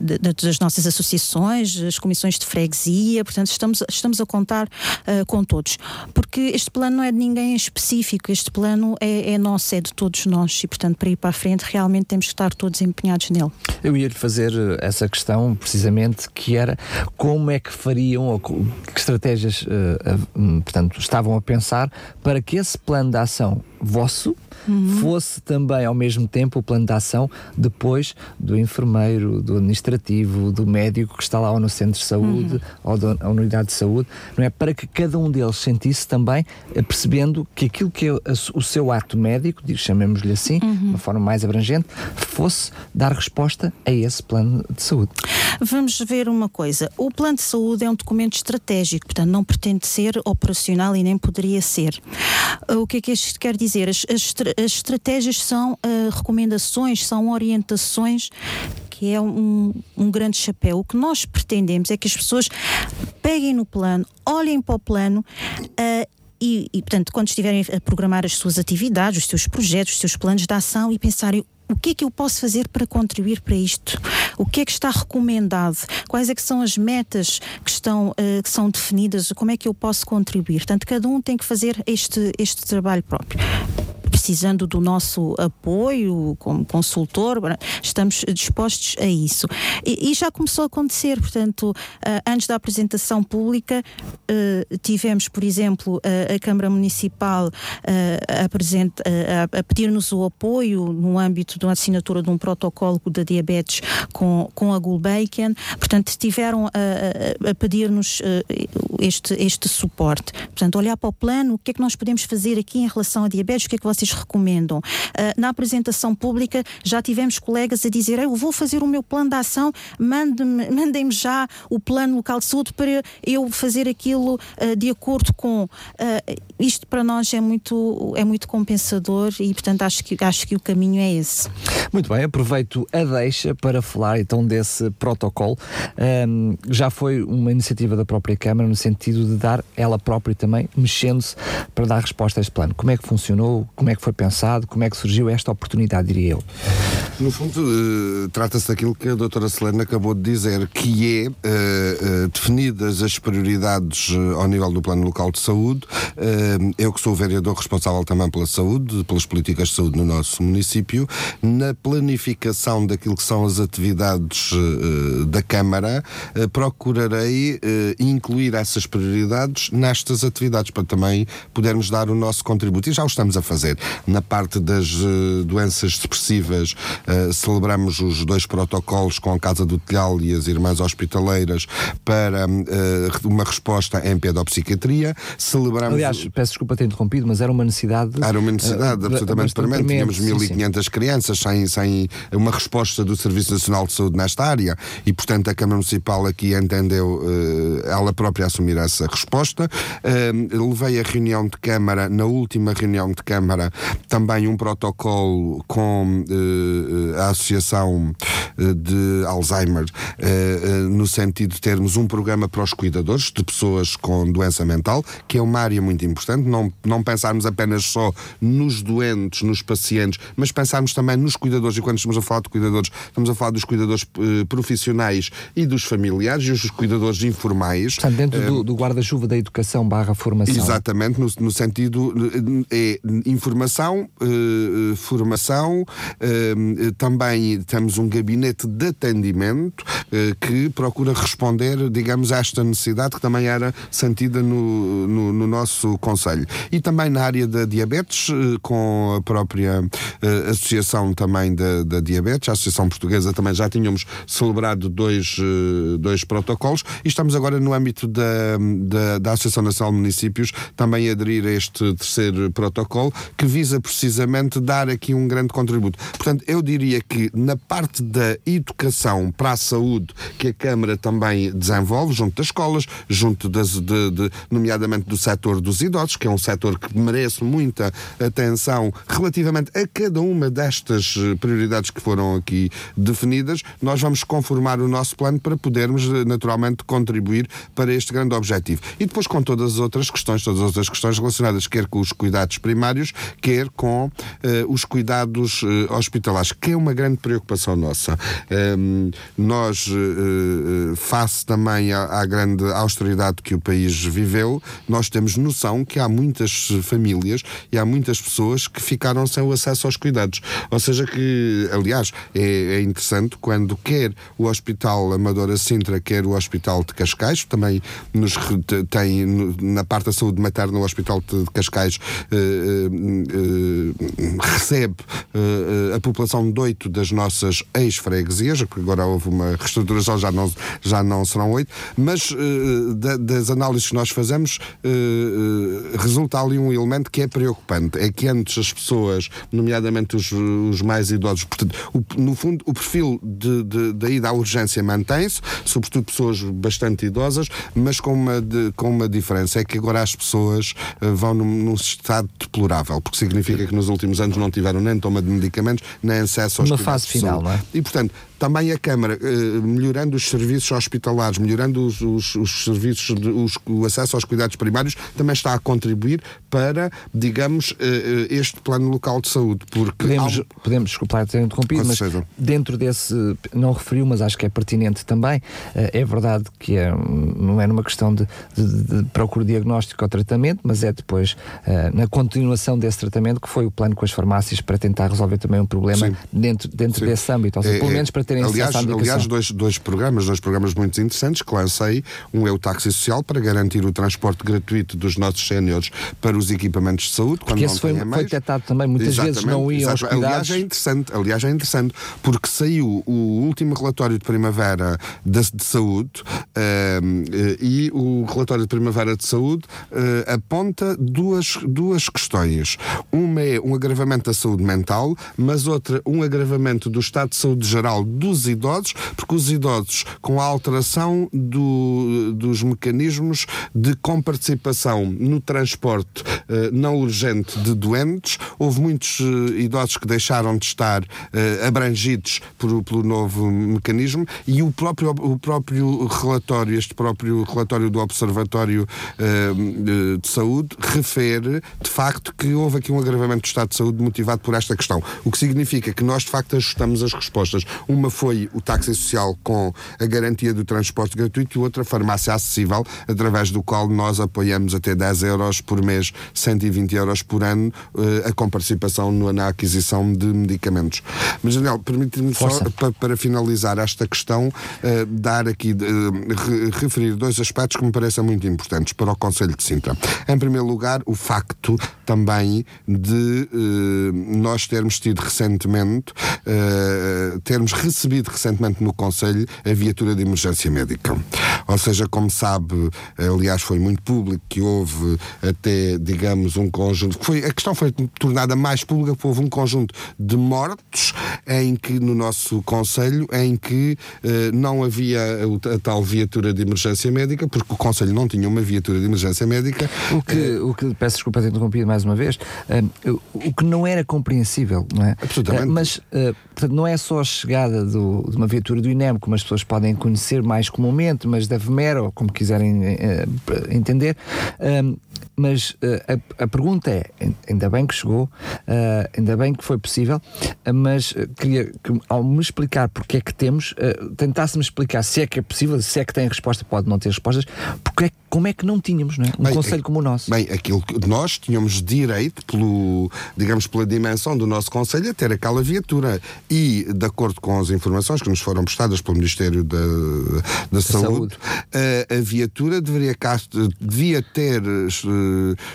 das nossas associações, as comissões de freguesia, portanto estamos, estamos a contar com todos, porque este plano não é de ninguém específico, este plano é, é nosso, é de todos nós e portanto para ir para a frente realmente temos que estar todos empenhados nele. Eu ia-lhe fazer essa questão precisamente que era como é que fariam ou que estratégias uh, uh, portanto, estavam a pensar para que esse plano de ação vosso uhum. fosse também ao mesmo tempo o plano de ação depois do enfermeiro, do administrativo, do médico que está lá ou no centro de saúde uhum. ou da unidade de saúde, não é? Para que cada um deles sentisse também, eh, percebendo que aquilo que é o seu ato médico, chamemos-lhe assim, uhum. de uma forma mais abrangente, fosse dar resposta a esse plano de saúde. Vamos ver uma coisa. O plano de saúde é um documento estratégico, portanto, não pretende ser operacional e nem poderia ser. O que é que isto quer dizer? As, as, as estratégias são uh, recomendações, são orientações que é um, um, grande chapéu. O que nós pretendemos é que as pessoas peguem no plano, olhem para o plano uh, e, e, portanto, quando estiverem a programar as suas atividades, os seus projetos, os seus planos de ação e pensarem o que é que eu posso fazer para contribuir para isto? O que é que está recomendado? Quais é que são as metas que estão uh, que são definidas? Como é que eu posso contribuir? Portanto, cada um tem que fazer este, este trabalho próprio precisando do nosso apoio como consultor, estamos dispostos a isso. E, e já começou a acontecer, portanto, uh, antes da apresentação pública, uh, tivemos, por exemplo, a Câmara Municipal a, a pedir-nos o apoio no âmbito de uma assinatura de um protocolo da diabetes com, com a Gulbenkian, portanto, estiveram a, a pedir-nos este, este suporte. Portanto, olhar para o plano, o que é que nós podemos fazer aqui em relação à diabetes, o que é que vocês recomendam. Uh, na apresentação pública já tivemos colegas a dizer eu vou fazer o meu plano de ação, mandem-me já o plano local de saúde para eu fazer aquilo uh, de acordo com. Uh, isto para nós é muito, é muito compensador e, portanto, acho que, acho que o caminho é esse. Muito bem, aproveito a deixa para falar então desse protocolo. Um, já foi uma iniciativa da própria Câmara no sentido de dar ela própria também, mexendo-se para dar resposta a este plano. Como é que funcionou? Como é que foi pensado? Como é que surgiu esta oportunidade, diria eu? No fundo, uh, trata-se daquilo que a doutora Selena acabou de dizer, que é uh, uh, definidas as prioridades ao nível do Plano Local de Saúde. eu que sou o vereador responsável também pela saúde, pelas políticas de saúde no nosso município, na planificação daquilo que são as atividades da Câmara, procurarei incluir essas prioridades nestas atividades para também podermos dar o nosso contributo. E já o estamos a fazer. Na parte das uh, doenças depressivas, uh, celebramos os dois protocolos com a Casa do Telhal e as Irmãs Hospitaleiras para uh, uma resposta em pedopsiquiatria. Celebramos. Aliás, peço desculpa ter interrompido, mas era uma necessidade. Era uma necessidade absolutamente premente. Tínhamos 1.500 crianças sem, sem uma resposta do Serviço Nacional de Saúde nesta área e, portanto, a Câmara Municipal aqui entendeu ela própria assumir essa resposta. levei a reunião de Câmara, na última reunião de Câmara também um protocolo com uh, a Associação eh, de Alzheimer, no sentido de termos um programa para os cuidadores de pessoas com doença mental, que é uma área muito importante, não, não pensarmos apenas só nos doentes, nos pacientes, mas pensarmos também nos cuidadores, e quando estamos a falar de cuidadores, estamos a falar dos cuidadores profissionais e dos familiares e os cuidadores informais. Portanto, dentro do, do guarda-chuva da educação barra formação. Exatamente, no, no sentido é informação, uh, formação, uh, também temos um gabinete de atendimento uh, que procura responder, digamos, a esta necessidade que também era sentida no, no, no nosso Conselho. E também na área da diabetes, com a própria Associação também da, da, Diabetes, a Associação Portuguesa também já tínhamos celebrado dois, dois protocolos e estamos agora no âmbito da, da, da Associação Nacional de Municípios também a aderir a este terceiro protocolo que visa precisamente dar aqui um grande contributo. Portanto, eu diria que na parte da educação para a saúde que a Câmara também desenvolve, junto das escolas, junto das, de, de, nomeadamente do setor dos idosos, que é um setor que merece muita atenção relativamente a cada uma destas eh, prioridades que foram aqui definidas, nós vamos conformar o nosso plano para podermos eh, naturalmente contribuir para este grande objetivo. E depois com todas as outras questões, todas as outras questões relacionadas quer com os cuidados primários, com uh, os cuidados uh, hospitalares, que é uma grande preocupação nossa. Um, nós, uh, face também à, à, grande austeridade que o país viveu, nós temos noção que há muitas famílias e há muitas pessoas que ficaram sem o acesso aos cuidados. Ou seja, que, aliás, é, é interessante quando quer o Hospital Amadora Sintra, quer o Hospital de Cascais, também nos tem na parte da saúde materna o Hospital de Cascais eh, eh, recebe eh, a população de oito das nossas ex-freguesias, porque agora houve uma reestruturação, já não, já não serão oito, mas da, das análises que nós fazemos resulta ali um elemento que é preocupante, é que antes as pessoas, nomeadamente os, os mais idosos, portanto, o, no fundo o perfil de, de, da ida à urgência mantém-se, sobretudo pessoas bastante idosas, mas com uma, de, com uma diferença, é que agora as pessoas vão num, num, estado deplorável, porque significa que nos últimos anos não tiveram nem toma de medicamentos, nem acesso aos Uma fase final, não é? E, portanto, também a Câmara, eh, melhorando os serviços hospitalares, melhorando os, os, os serviços, de, os, o acesso aos cuidados primários, também está a contribuir para, digamos, eh, eh, este plano local de saúde. Porque podemos, ao... podemos desculpar ter interrompido, mas dentro desse, não referiu, mas acho que é pertinente também, é verdade que é, não é numa questão de, de, de procura diagnóstico ou tratamento, mas é depois, na continuação desse tratamento, que foi o plano com as farmácias para tentar resolver também um problema Sim. dentro, dentro desse âmbito. Ou seja, é, pelo menos para terem aliás, acesso à Aliás, dois, dois programas, dois programas muito interessantes que lancei. Um é o táxi social para garantir o transporte gratuito dos nossos séniores para os equipamentos de saúde. Porque esse foi, foi detectado também, muitas exatamente, vezes não iam aos cuidados. Aliás, é interessante, aliás, é interessante, porque saiu o último relatório de primavera de, de saúde uh, e o relatório de primavera de saúde uh, aponta duas, duas questões. Uma é um agravamento da saúde mental, mas outra, um agravamento do estado de saúde geral dos idosos, porque os idosos, com a alteração do, dos mecanismos de comparticipação no transporte uh, não urgente de doentes, houve muitos uh, idosos que deixaram de estar uh, abrangidos por, pelo novo mecanismo e o próprio, o próprio relatório, este próprio relatório do Observatório de Saúde, refere de facto que houve aqui um agravamento do estado de saúde motivado por esta questão. O que significa que nós de facto ajustamos as respostas. Uma foi o táxi social com a garantia do transporte gratuito e outra farmácia acessível, através do qual nós apoiamos até 10 euros por mês, 120 euros por ano, eh, a comparticipação na aquisição de medicamentos. Mas, Daniel, permite-me só, para, para, finalizar esta questão, uh, dar aqui, uh, referir dois aspectos que me parecem muito importantes para o Conselho de Sintra. Em primeiro lugar, o facto também de nós termos tido recentemente, termos recebido recentemente no Conselho a viatura de emergência médica. Ou seja, como sabe, aliás, foi muito público que houve até, digamos, um conjunto. Foi, a questão foi tornada mais pública porque houve um conjunto de mortos em que, no nosso Conselho, em que eh, não havia a, a, tal viatura de emergência médica, porque o Conselho não tinha uma viatura de emergência médica. O que, eh, o que peço desculpa ter interrompido mais uma vez, uh, o que não era compreensível, não é? Absolutamente. Uh, mas, portanto, não é só a chegada do, de uma viatura do INEM, como as pessoas podem conhecer mais comumente, mas da VMER, ou como quiserem uh, entender. Uh, mas uh, a, a, pergunta é: ainda bem que chegou, ainda bem que foi possível, mas queria que, ao me explicar porque é que temos, tentasse-me explicar se é que é possível, se é que tem resposta, pode não ter respostas, porque é, como é que não tínhamos, não é? Um bem, conselho como o nosso. Bem, aquilo que nós tínhamos direito, pelo, digamos, pela dimensão do nosso conselho, a ter aquela viatura. E, de acordo com as informações que nos foram prestadas pelo Ministério da, da, Saúde, Saúde. A, a, viatura deveria, devia ter uh,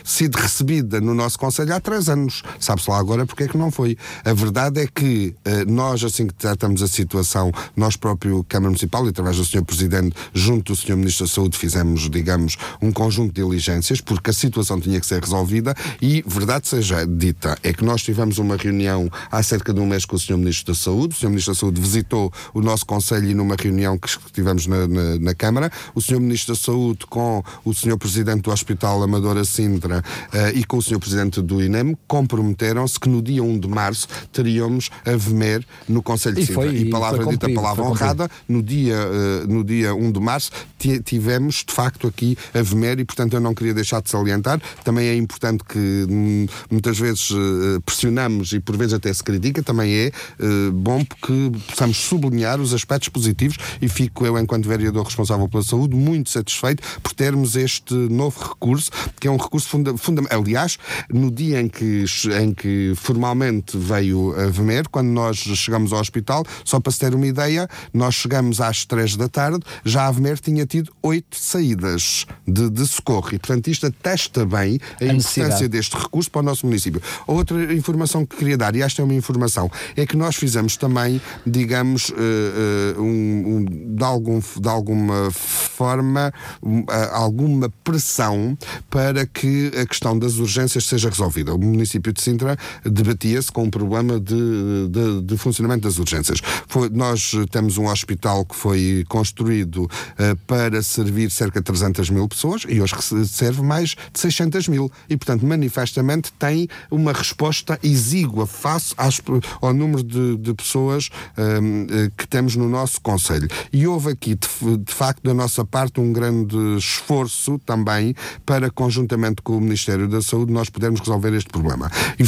sido recebida no nosso Conselho há três anos. Sabe-se lá agora porque é que não foi. A verdade é que uh, nós, assim que tratamos a situação, nós próprio, Câmara Municipal, e através do Sr. Presidente, junto do Sr. Ministro da Saúde, fizemos, digamos, um conjunto de diligências, porque a situação tinha que ser resolvida e, verdade seja dita, é que nós tivemos uma reunião há cerca de um mês com o Sr. Ministro da Saúde. O Sr. Ministro da Saúde visitou o nosso Conselho e numa reunião que tivemos na, na, na Câmara. O Sr. Ministro da Saúde com o Sr. Presidente do Hospital Amadora Sintra uh, e com o Sr. Presidente do INEM comprometeram-se que no dia 1 de março teríamos a VMER no Conselho de E Sintra. foi- e e palavra dita, palavra honrada, no dia, eh, no dia 1 de março ti- tivemos de facto aqui a VMER e portanto eu não queria deixar de salientar. Também é importante que hum, muitas vezes eh, pressionamos e por vezes até se critica, também é eh, bom porque possamos sublinhar os aspectos positivos e fico eu, enquanto vereador responsável pela saúde, muito satisfeito por termos este novo recurso, que é um recurso funda fundamental. Aliás, no dia em que, em que formalmente veio a VMER, quando nós chegamos ao hospital, só para se ter uma ideia, nós chegamos às três da tarde, já a VMER tinha tido oito saídas de, de socorro e, portanto, isto atesta bem a, A importância deste recurso para o nosso município. Outra informação que queria dar, e esta é uma informação, é que nós fizemos também, digamos, eh, eh, um, um- de, algum, de alguma forma, ah, alguma pressão para que a questão das urgências seja resolvida. O município de Sintra debatia-se com um problema de, de- de funcionamento das urgências. Foi- nós temos um hospital que foi construído eh, para servir cerca de 300 mil pessoas e hoje serve mais de 600 mil. E, portanto, manifestamente tem uma resposta exígua face às- ao número de, de pessoas hum, eh, que temos no nosso Conselho. E houve aqui, de, de facto, da nossa parte, um grande esforço também para, conjuntamente com o Ministério da Saúde, nós podermos resolver este problema. E,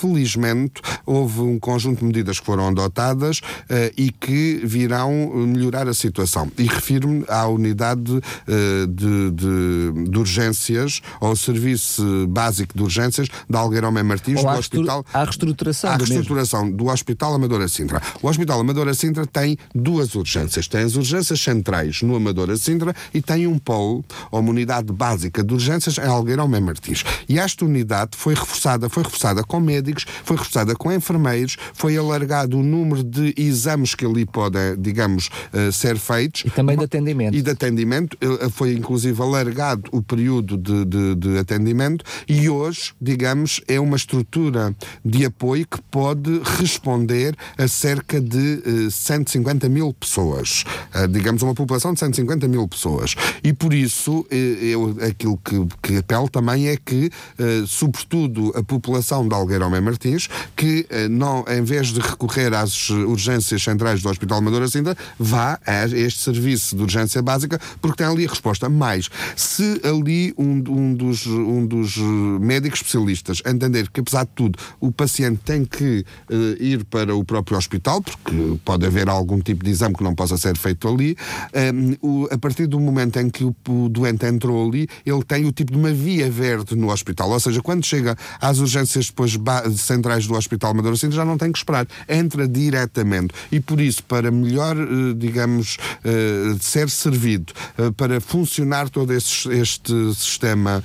felizmente, houve um conjunto de medidas que foram adotadas eh, e que virão melhorar a situação. E refiro-me à unidade eh, de, de- de urgências, ao Serviço Básico de Urgências da Algueirão Martins, do Hospital à reestruturação à mesmo. reestruturação do Hospital Amadora Sintra. O Hospital Amadora Sintra tem duas urgências. Tem as urgências centrais no Amadora Sintra e tem um polo, ou uma unidade básica de urgências em Algueirão Mem Martins. E esta unidade foi reforçada, foi reforçada com médicos, foi reforçada com enfermeiros, foi alargado o número de exames que ali podem, digamos, eh, ser feitos. E também de atendimento. E de atendimento, eh, foi inclusive alargado o período de, de- de atendimento e hoje, digamos, é uma estrutura de apoio que pode responder a cerca de eh, 150 mil pessoas. Eh, digamos, uma população de 150 mil pessoas. E por isso, eh, eu, aquilo que, que apelo também é que, eh, sobretudo, a população de Algueirão Martins, que eh, não, em vez de recorrer às urgências centrais do Hospital Amadora Sintra, vá a este serviço de urgência básica, porque tem ali a resposta. Mas, se ali um, um dos, um dos eh, médicos especialistas entender que, apesar de tudo, o paciente tem que eh, ir para o próprio hospital, porque pode haver algum tipo de exame que não possa ser feito ali, eh, o- a partir do momento em que o, o doente entrou ali, ele tem o tipo de uma via verde no hospital. Ou seja, quando chega às urgências depois centrais do Hospital Amadora Sintra, já não tem que esperar. Entra diretamente. E por isso, para melhor, eh, digamos, eh, ser servido, eh, para funcionar todo este sistema,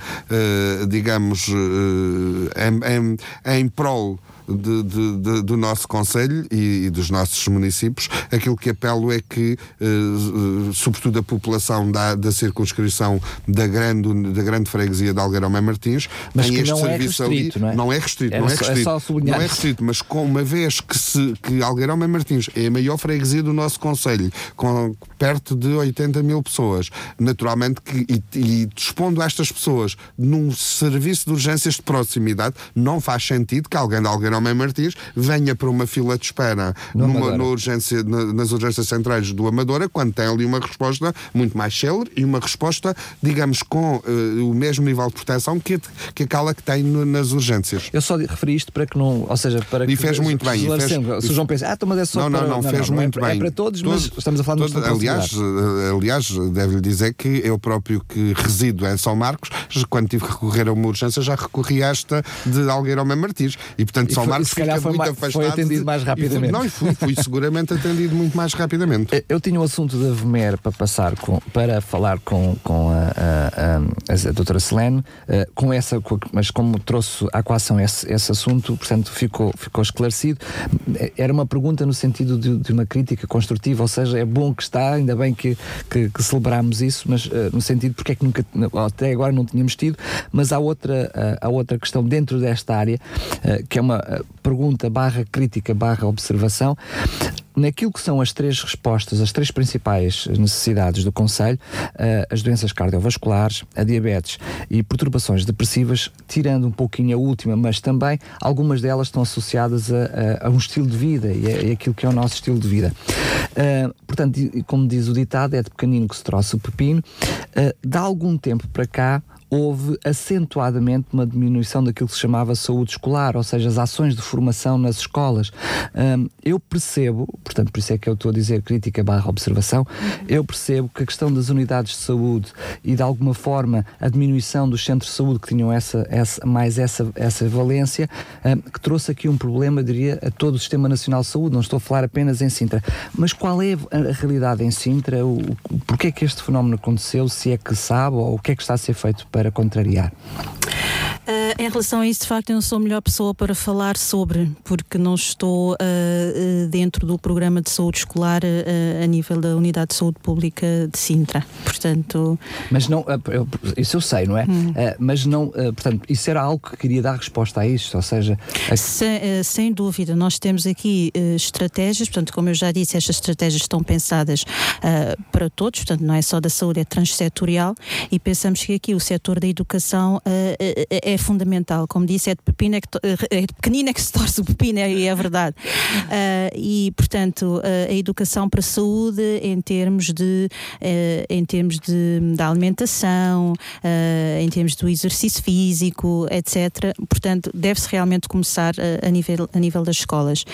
digamos, em, em, em prol de- de- de- do nosso Conselho e, e dos nossos municípios, aquilo que apelo é que, eh, eh, sobretudo a população da, da circunscrição da grande, da grande freguesia de Algueirão Mem Martins, Mas tem que este não é serviço restrito, ali. não é? Não é restrito, não é é restrito. só sublinhar não é restrito, mas com uma vez que, se, que Algueirão Mem Martins é a maior freguesia do nosso Conselho, com perto de 80 mil pessoas, naturalmente que, e, e dispondo estas pessoas num serviço de urgências de proximidade, não faz sentido que alguém de Algueirão Mem Martins venha para uma fila de espera numa, urgência, na- nas urgências centrais do Amadora, quando tem ali uma resposta muito mais célere e uma resposta, digamos, com eh, o mesmo nível de proteção que, que aquela que tem no- nas urgências. Eu só referi isto para que não. Ou seja, para E que. fez muito bem, e fez- esclarecendo. Se o João pensa, ah, então, mas é só não, para. não, não, fez é muito para- bem. É para todos, mas estamos a falar de aliás, eh, aliás, devo-lhe dizer que eu próprio que resido em São Marcos, quando tive que recorrer a uma urgência, já recorri a esta de Algueirão Martins. E, portanto, E São Paulo Marcos se calhar foi, muito afastado. foi atendido mais fui- rapidamente. não, fui, fui seguramente atendido muito mais rapidamente. Eu tinha o assunto da VMER para passar com, para falar com, com a, a, a, a doutora Selene, eh, com essa, com mas como trouxe à coação esse, esse assunto, portanto ficou, ficou esclarecido. Eh, Era uma pergunta no sentido de, de uma crítica construtiva, ou seja, é bom que está, ainda bem que, que, que celebramos isso, mas eh, no sentido porque é que nunca, até agora não tínhamos tido, mas há outra, há outra questão dentro desta área, que é uma pergunta barra crítica barra observação, naquilo que são as três respostas, as três principais necessidades do Conselho, eh, as doenças cardiovasculares, a diabetes e perturbações depressivas, tirando um pouquinho a última, mas também algumas delas estão associadas a, a- a um estilo de vida e a, aquilo que é o nosso estilo de vida. Eh, portanto, como diz o ditado, é de pequenino que se troça o pepino. Eh, de algum tempo para cá, houve acentuadamente uma diminuição daquilo que se chamava saúde escolar, ou seja, as ações de formação nas escolas. Hum, eu percebo, portanto, por isso é que eu estou a dizer crítica barra observação, eu percebo que a questão das unidades de saúde e de alguma forma a diminuição dos centros de saúde que tinham essa, essa- mais essa, essa valência, hum, que trouxe aqui um problema, diria, a todo o Sistema Nacional de Saúde, não estou a falar apenas em Sintra. Mas qual é a, realidade em Sintra? O, porquê é que este fenómeno aconteceu? Se é que sabe ou o que é que está a ser feito para contrariar? Ah, em relação a isso, de facto, eu não sou a melhor pessoa para falar sobre, porque não estou ah, dentro do programa de saúde escolar ah, a nível da Unidade de Saúde Pública de Sintra. Portanto, Mas não, eu- isso eu sei, não é? Ah, mas não, portanto, isso era algo que queria dar resposta a isto, ou seja, a- sem, sem dúvida, nós temos aqui estratégias, portanto, como eu já disse, estas estratégias estão pensadas para todos, portanto, não é só da saúde, é transsetorial e pensamos que aqui o setor da educação é, é- fundamental. Como disse, é de, pepino é que to- é de pequenino é que se torce o pepino, é, é verdade. Ah, e, portanto, ah, a educação para a saúde em termos de, eh, em termos de, da alimentação, em termos do exercício físico, etc. Portanto, deve-se realmente começar a, nível, a nível das escolas.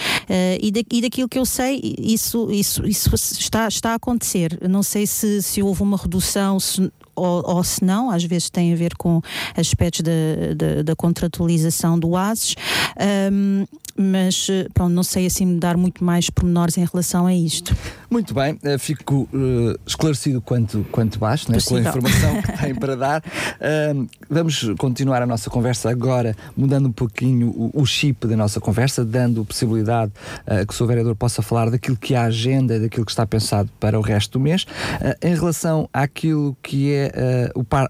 E, da, e daquilo que eu sei, isso, isso, isso está, está a acontecer. Não sei se, se houve uma redução, se, ou, ou se não, às vezes tem a ver com aspectos da, contratualização do ASES, Ahm, mas eh, pronto, não sei assim dar muito mais pormenores em relação a isto. Muito bem, eh, fico eh, esclarecido quanto, quanto baixo, né, com a informação que tem para dar. Ahm, vamos continuar a nossa conversa agora, mudando um pouquinho o, o chip da nossa conversa, dando possibilidade eh, que o Sr. Vereador possa falar daquilo que é a agenda, daquilo que está pensado para o resto do mês. Em relação àquilo que é o par,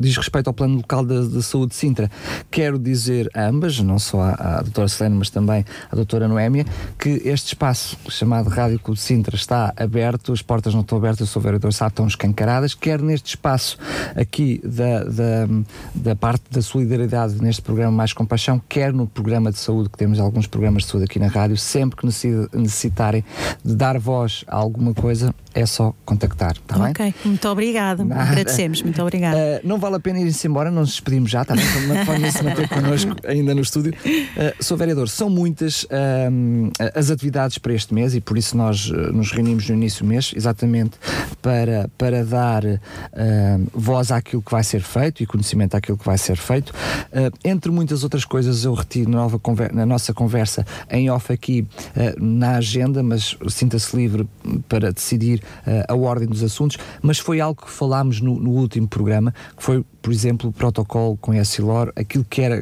diz respeito ao plano local da, da saúde de Sintra, quero dizer a ambas, não só à, à doutora Selene, mas também à doutora Noémia, que este espaço chamado Rádio Clube de Sintra está aberto, as portas não estão abertas, o Sr. Vereador sabe, estão escancaradas, quer neste espaço aqui da, da, da parte da solidariedade neste programa Mais Compaixão, quer no programa de saúde, que temos alguns programas de saúde aqui na rádio, sempre que necessi- necessitarem de dar voz a alguma coisa, é só contactar, está bem? ok, muito obrigada. Nada. Agradecemos, muito obrigada. Uh, não vale a pena ir-se embora, não nos despedimos já, está bem? Então, Podem se manter connosco ainda no estúdio. Uh, Sr. Vereador, são muitas um, as atividades para este mês e por isso nós uh, nos reunimos no início do mês, exatamente para, para dar uh, voz àquilo que vai ser feito e conhecimento àquilo que vai ser feito. Uh, entre muitas outras coisas, eu retiro na, nova na nossa conversa em off aqui uh, na agenda, mas sinta-se livre para decidir a ordem dos assuntos, mas foi algo que falámos no, no último programa, que foi, por exemplo, o protocolo com a Silor, aquilo que era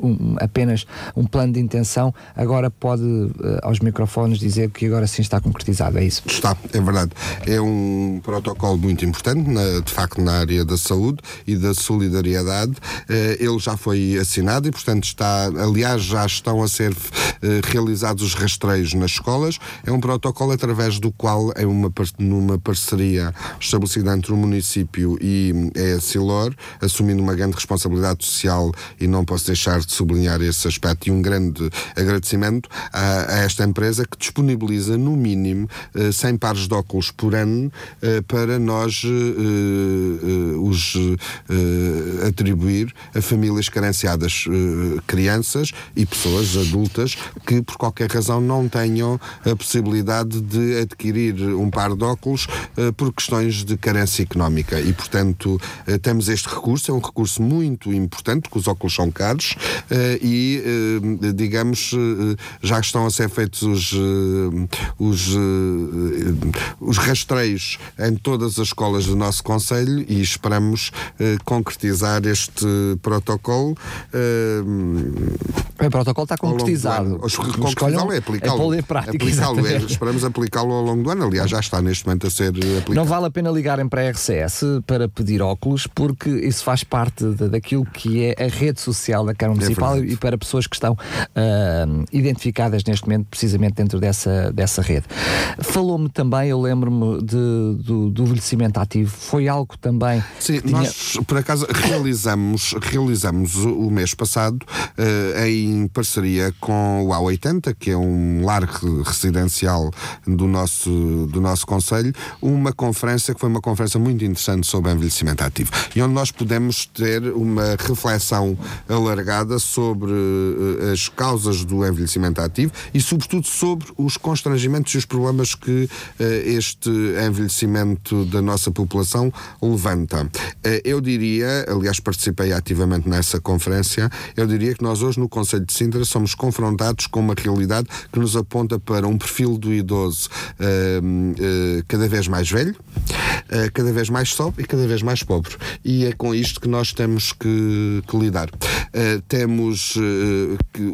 um- apenas um plano de intenção, agora pode uh, aos microfones dizer que agora sim está concretizado, é isso? Está, é verdade. É um protocolo muito importante, na- de facto, na área da saúde e da solidariedade. Eh, Ele já foi assinado e, portanto, está, aliás, já estão a ser eh, realizados os rastreios nas escolas. É um protocolo através do qual, é uma, numa parceria estabelecida entre o município e hum, a Silor, assumindo uma grande responsabilidade social e não posso deixar de sublinhar esse aspecto e um grande agradecimento a, a esta empresa que disponibiliza no mínimo eh, 100 pares de óculos por ano eh, para nós eh, eh, os atribuir a famílias carenciadas, crianças e pessoas adultas que por qualquer razão não tenham a possibilidade de adquirir um par de óculos por questões de carência económica. E, portanto, temos este recurso, é um recurso muito importante, porque os óculos são caros e, digamos, já estão a ser feitos os, os, os rastreios em todas as escolas do nosso Conselho e esperamos concretizar este protocolo. O protocolo está concretizado. Concretizá-lo é aplicá-lo. É aplicá-lo. É, esperamos aplicá-lo ao longo do ano. Aliás, já está neste momento a ser aplicado. Não vale a pena ligarem para a RCS para pedir óculos, porque isso faz parte de, daquilo que é a rede social da Câmara Municipal é e para pessoas que estão uh, identificadas neste momento precisamente dentro dessa, dessa rede. Falou-me também, eu lembro-me do, do envelhecimento ativo, foi algo também. Sim, tinha... nós por acaso realizamos, realizamos o mês passado uh, em parceria com o A80, que é um lar residencial do nosso, do nosso Conselho, uma conferência que foi uma conferência muito interessante sobre envelhecimento ativo e onde nós pudemos ter uma reflexão alargada sobre uh, as causas do envelhecimento ativo e, sobretudo, sobre os constrangimentos e os problemas que uh, este envelhecimento da nossa população levanta. Uh, eu diria, aliás, participei ativamente nessa conferência, eu diria que nós hoje no Conselho de Sintra somos confrontados com uma realidade que nos aponta para um perfil do idoso cada vez mais velho, cada vez mais sobe e cada vez mais pobre. E é com isto que nós temos que, que lidar. temos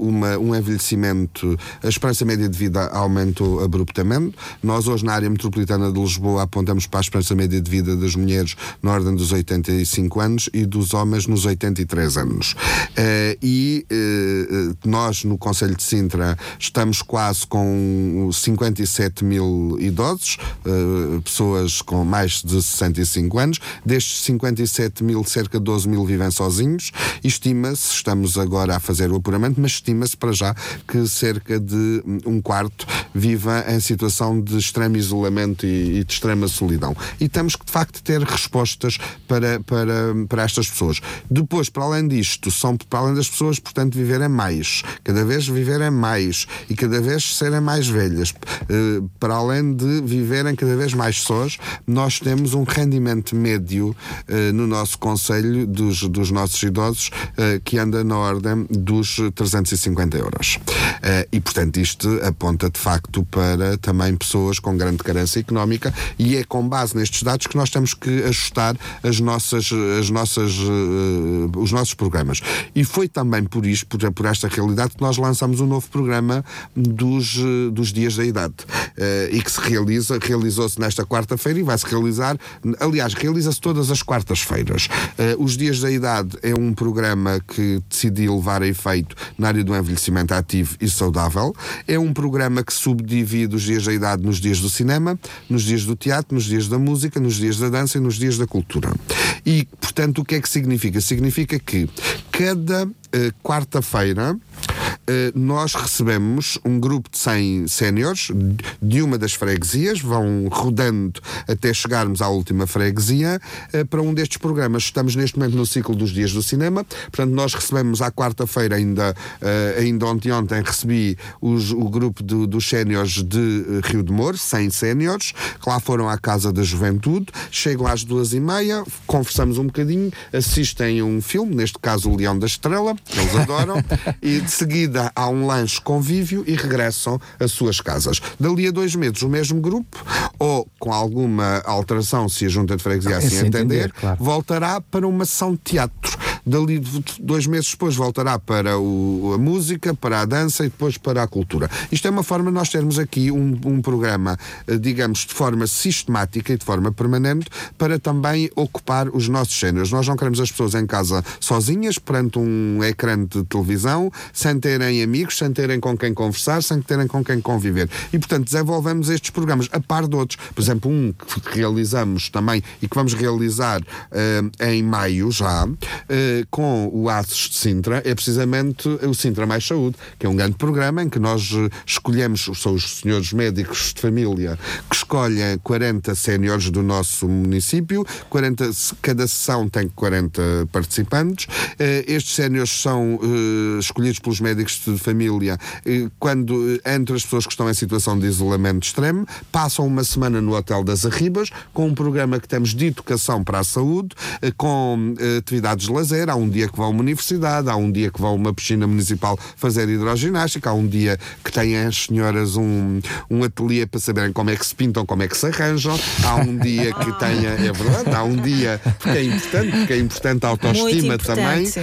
uma, um envelhecimento, a esperança média de vida aumentou abruptamente. Nós hoje na área metropolitana de Lisboa apontamos para a esperança média de vida das mulheres na ordem dos 85 anos e dos homens nos 83 anos. Uh, e uh, nós no Conselho de Sintra estamos quase com 57 mil idosos, uh, pessoas com mais de 65 anos. Destes 57 mil, cerca de 12 mil vivem sozinhos. Estima-se, estamos agora a fazer o apuramento, mas estima-se para já que cerca de um quarto viva em situação de extremo isolamento e, e de extrema solidão. E temos que, de facto, ter respostas para, para, para estas pessoas. Depois, para além disto, são para além das pessoas, portanto, viverem mais, cada vez viverem mais e cada vez serem mais velhas. Uh, para além de viverem cada vez mais sós, nós temos um rendimento médio uh, no nosso Conselho dos, dos nossos idosos uh, que anda na ordem dos 350 euros. e, portanto, isto aponta de facto para também pessoas com grande carência económica e é com base nestes dados que nós temos que ajustar as nossas, as nossas, uh, os nossos programas. E foi também por isto, por, por esta realidade, que nós lançamos um novo programa dos, uh, dos dias da idade uh, e que se realiza, realizou-se nesta quarta-feira e vai-se realizar, aliás, realiza-se todas as quartas-feiras. os dias da idade é um programa que decidi levar a efeito na área do envelhecimento ativo e saudável. É um programa que subdivide os dias da idade nos dias do cinema, nos dias do teatro, nos dias da música, nos dias da dança e nos dias da cultura. E, portanto, o que é que significa? Significa que cada uh, quarta-feira eh, nós recebemos um grupo de 100 séniores de uma das freguesias, vão rodando até chegarmos à última freguesia eh, para um destes programas. Estamos neste momento no ciclo dos dias do cinema, portanto, nós recebemos à quarta-feira, ainda, eh, ainda ontem, ontem, recebi os, o grupo do, dos séniores de Rio de Moro, 100 séniores, que lá foram à Casa da Juventude, chegam às duas e meia, conversamos um bocadinho, assistem a um filme, neste caso O Leão da Estrela, que eles adoram, e de seguida há um lanche convívio e regressam às suas casas. Dali a dois meses, o mesmo grupo, ou com alguma alteração, se a junta de freguesia assim entender, entender claro. voltará para uma sessão de teatro. Dali dois meses depois voltará para o, a música, para a dança e depois para a cultura. Isto é uma forma de nós termos aqui um, um programa, eh, digamos, de forma sistemática e de forma permanente para também ocupar os nossos géneros. Nós não queremos as pessoas em casa sozinhas, perante um ecrã de televisão, sem terem amigos, sem terem com quem conversar, sem terem com quem conviver. E, portanto, desenvolvemos estes programas a par de outros. Por exemplo, um que realizamos também e que vamos realizar uh, em maio já, uh, com o ASES de Sintra é precisamente o Sintra Mais Saúde, que é um grande programa em que nós eh, escolhemos, são os senhores médicos de família que escolhem 40 séniores do nosso município, 40, cada sessão tem 40 participantes. Eh, estes séniores são escolhidos pelos médicos de família eh, quando entre as pessoas que estão em situação de isolamento extremo, passam uma semana no Hotel das Arribas, com um programa que temos de educação para a saúde, com atividades de lazer. Há um dia que vão a uma universidade, há um dia que vão a uma piscina municipal fazer hidroginástica, há um dia que têm as senhoras um, um ateliê para saberem como é que se pintam, como é que se arranjam, há um dia que tenha, é verdade, há um dia, porque é importante, porque é importante a autoestima importante, também. sim.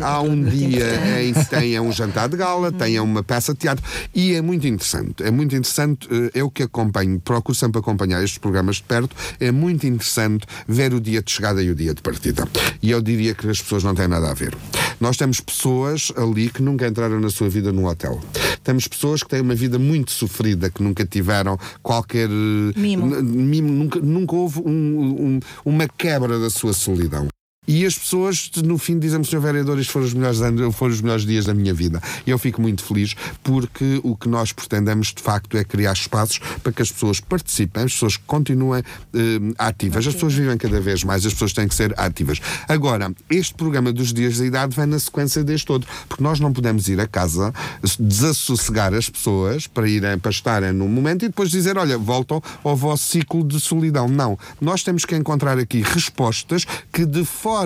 Há um dia em que tenha um jantar de gala, tenha uma peça de teatro e é muito interessante. É muito interessante, eh, eu que acompanho, procuro sempre acompanhar estes programas de perto, é muito interessante ver o dia de chegada e o dia de partida. E eu diria que as pessoas não têm nada a ver. Nós temos pessoas ali que nunca entraram na sua vida num hotel. Temos pessoas que têm uma vida muito sofrida, que nunca tiveram qualquer eh, Mimo. mimo, nunca, nunca houve um- um- uma quebra da sua solidão. E as pessoas, no fim, dizem-me, Sr. Vereador, isto foram os, melhores anos, foram os melhores dias da minha vida. Eu fico muito feliz porque o que nós pretendemos, de facto, é criar espaços para que as pessoas participem, as pessoas continuem eh, ativas. As pessoas vivem cada vez mais, as pessoas têm que ser ativas. Agora, este programa dos dias da idade vem na sequência deste outro, porque nós não podemos ir a casa desassossegar as pessoas para irem, para estarem num momento e depois dizer, olha, voltam ao vosso ciclo de solidão. Não. Nós temos que encontrar aqui respostas que de forma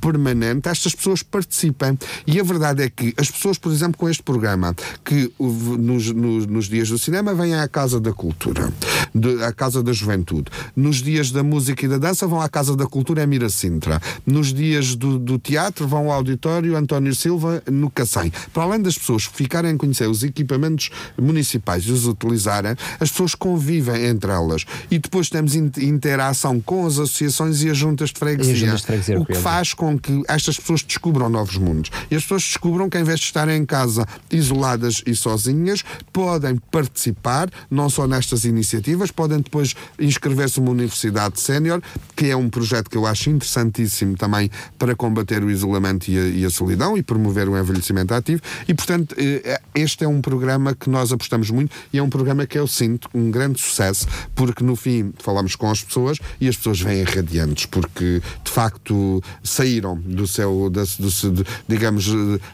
permanente estas pessoas participem. E a verdade é que as pessoas, por exemplo, com este programa, que nos, nos- nos dias do cinema vêm à Casa da Cultura, de- à Casa da Juventude. Nos dias da música e da dança vão à Casa da Cultura em Miracintra. Nos dias do, do teatro vão ao auditório António Silva no Cacém. Para além das pessoas ficarem a conhecer os equipamentos municipais e os utilizarem, as pessoas convivem entre elas. E depois temos in- interação com as associações e as juntas de freguesia. As juntas de freguesia, o que faz com que estas pessoas descubram novos mundos. E as pessoas descubram que, em vez de estarem em casa isoladas e sozinhas, podem participar, não só nestas iniciativas, podem depois inscrever-se numa universidade sénior, que é um projeto que eu acho interessantíssimo também para combater o isolamento e a, e a solidão e promover o envelhecimento ativo. E, portanto, eh, este é um programa que nós apostamos muito e é um programa que eu sinto um grande sucesso, porque no fim falamos com as pessoas e as pessoas vêm radiantes, porque de facto saíram do seu, da, do de- digamos,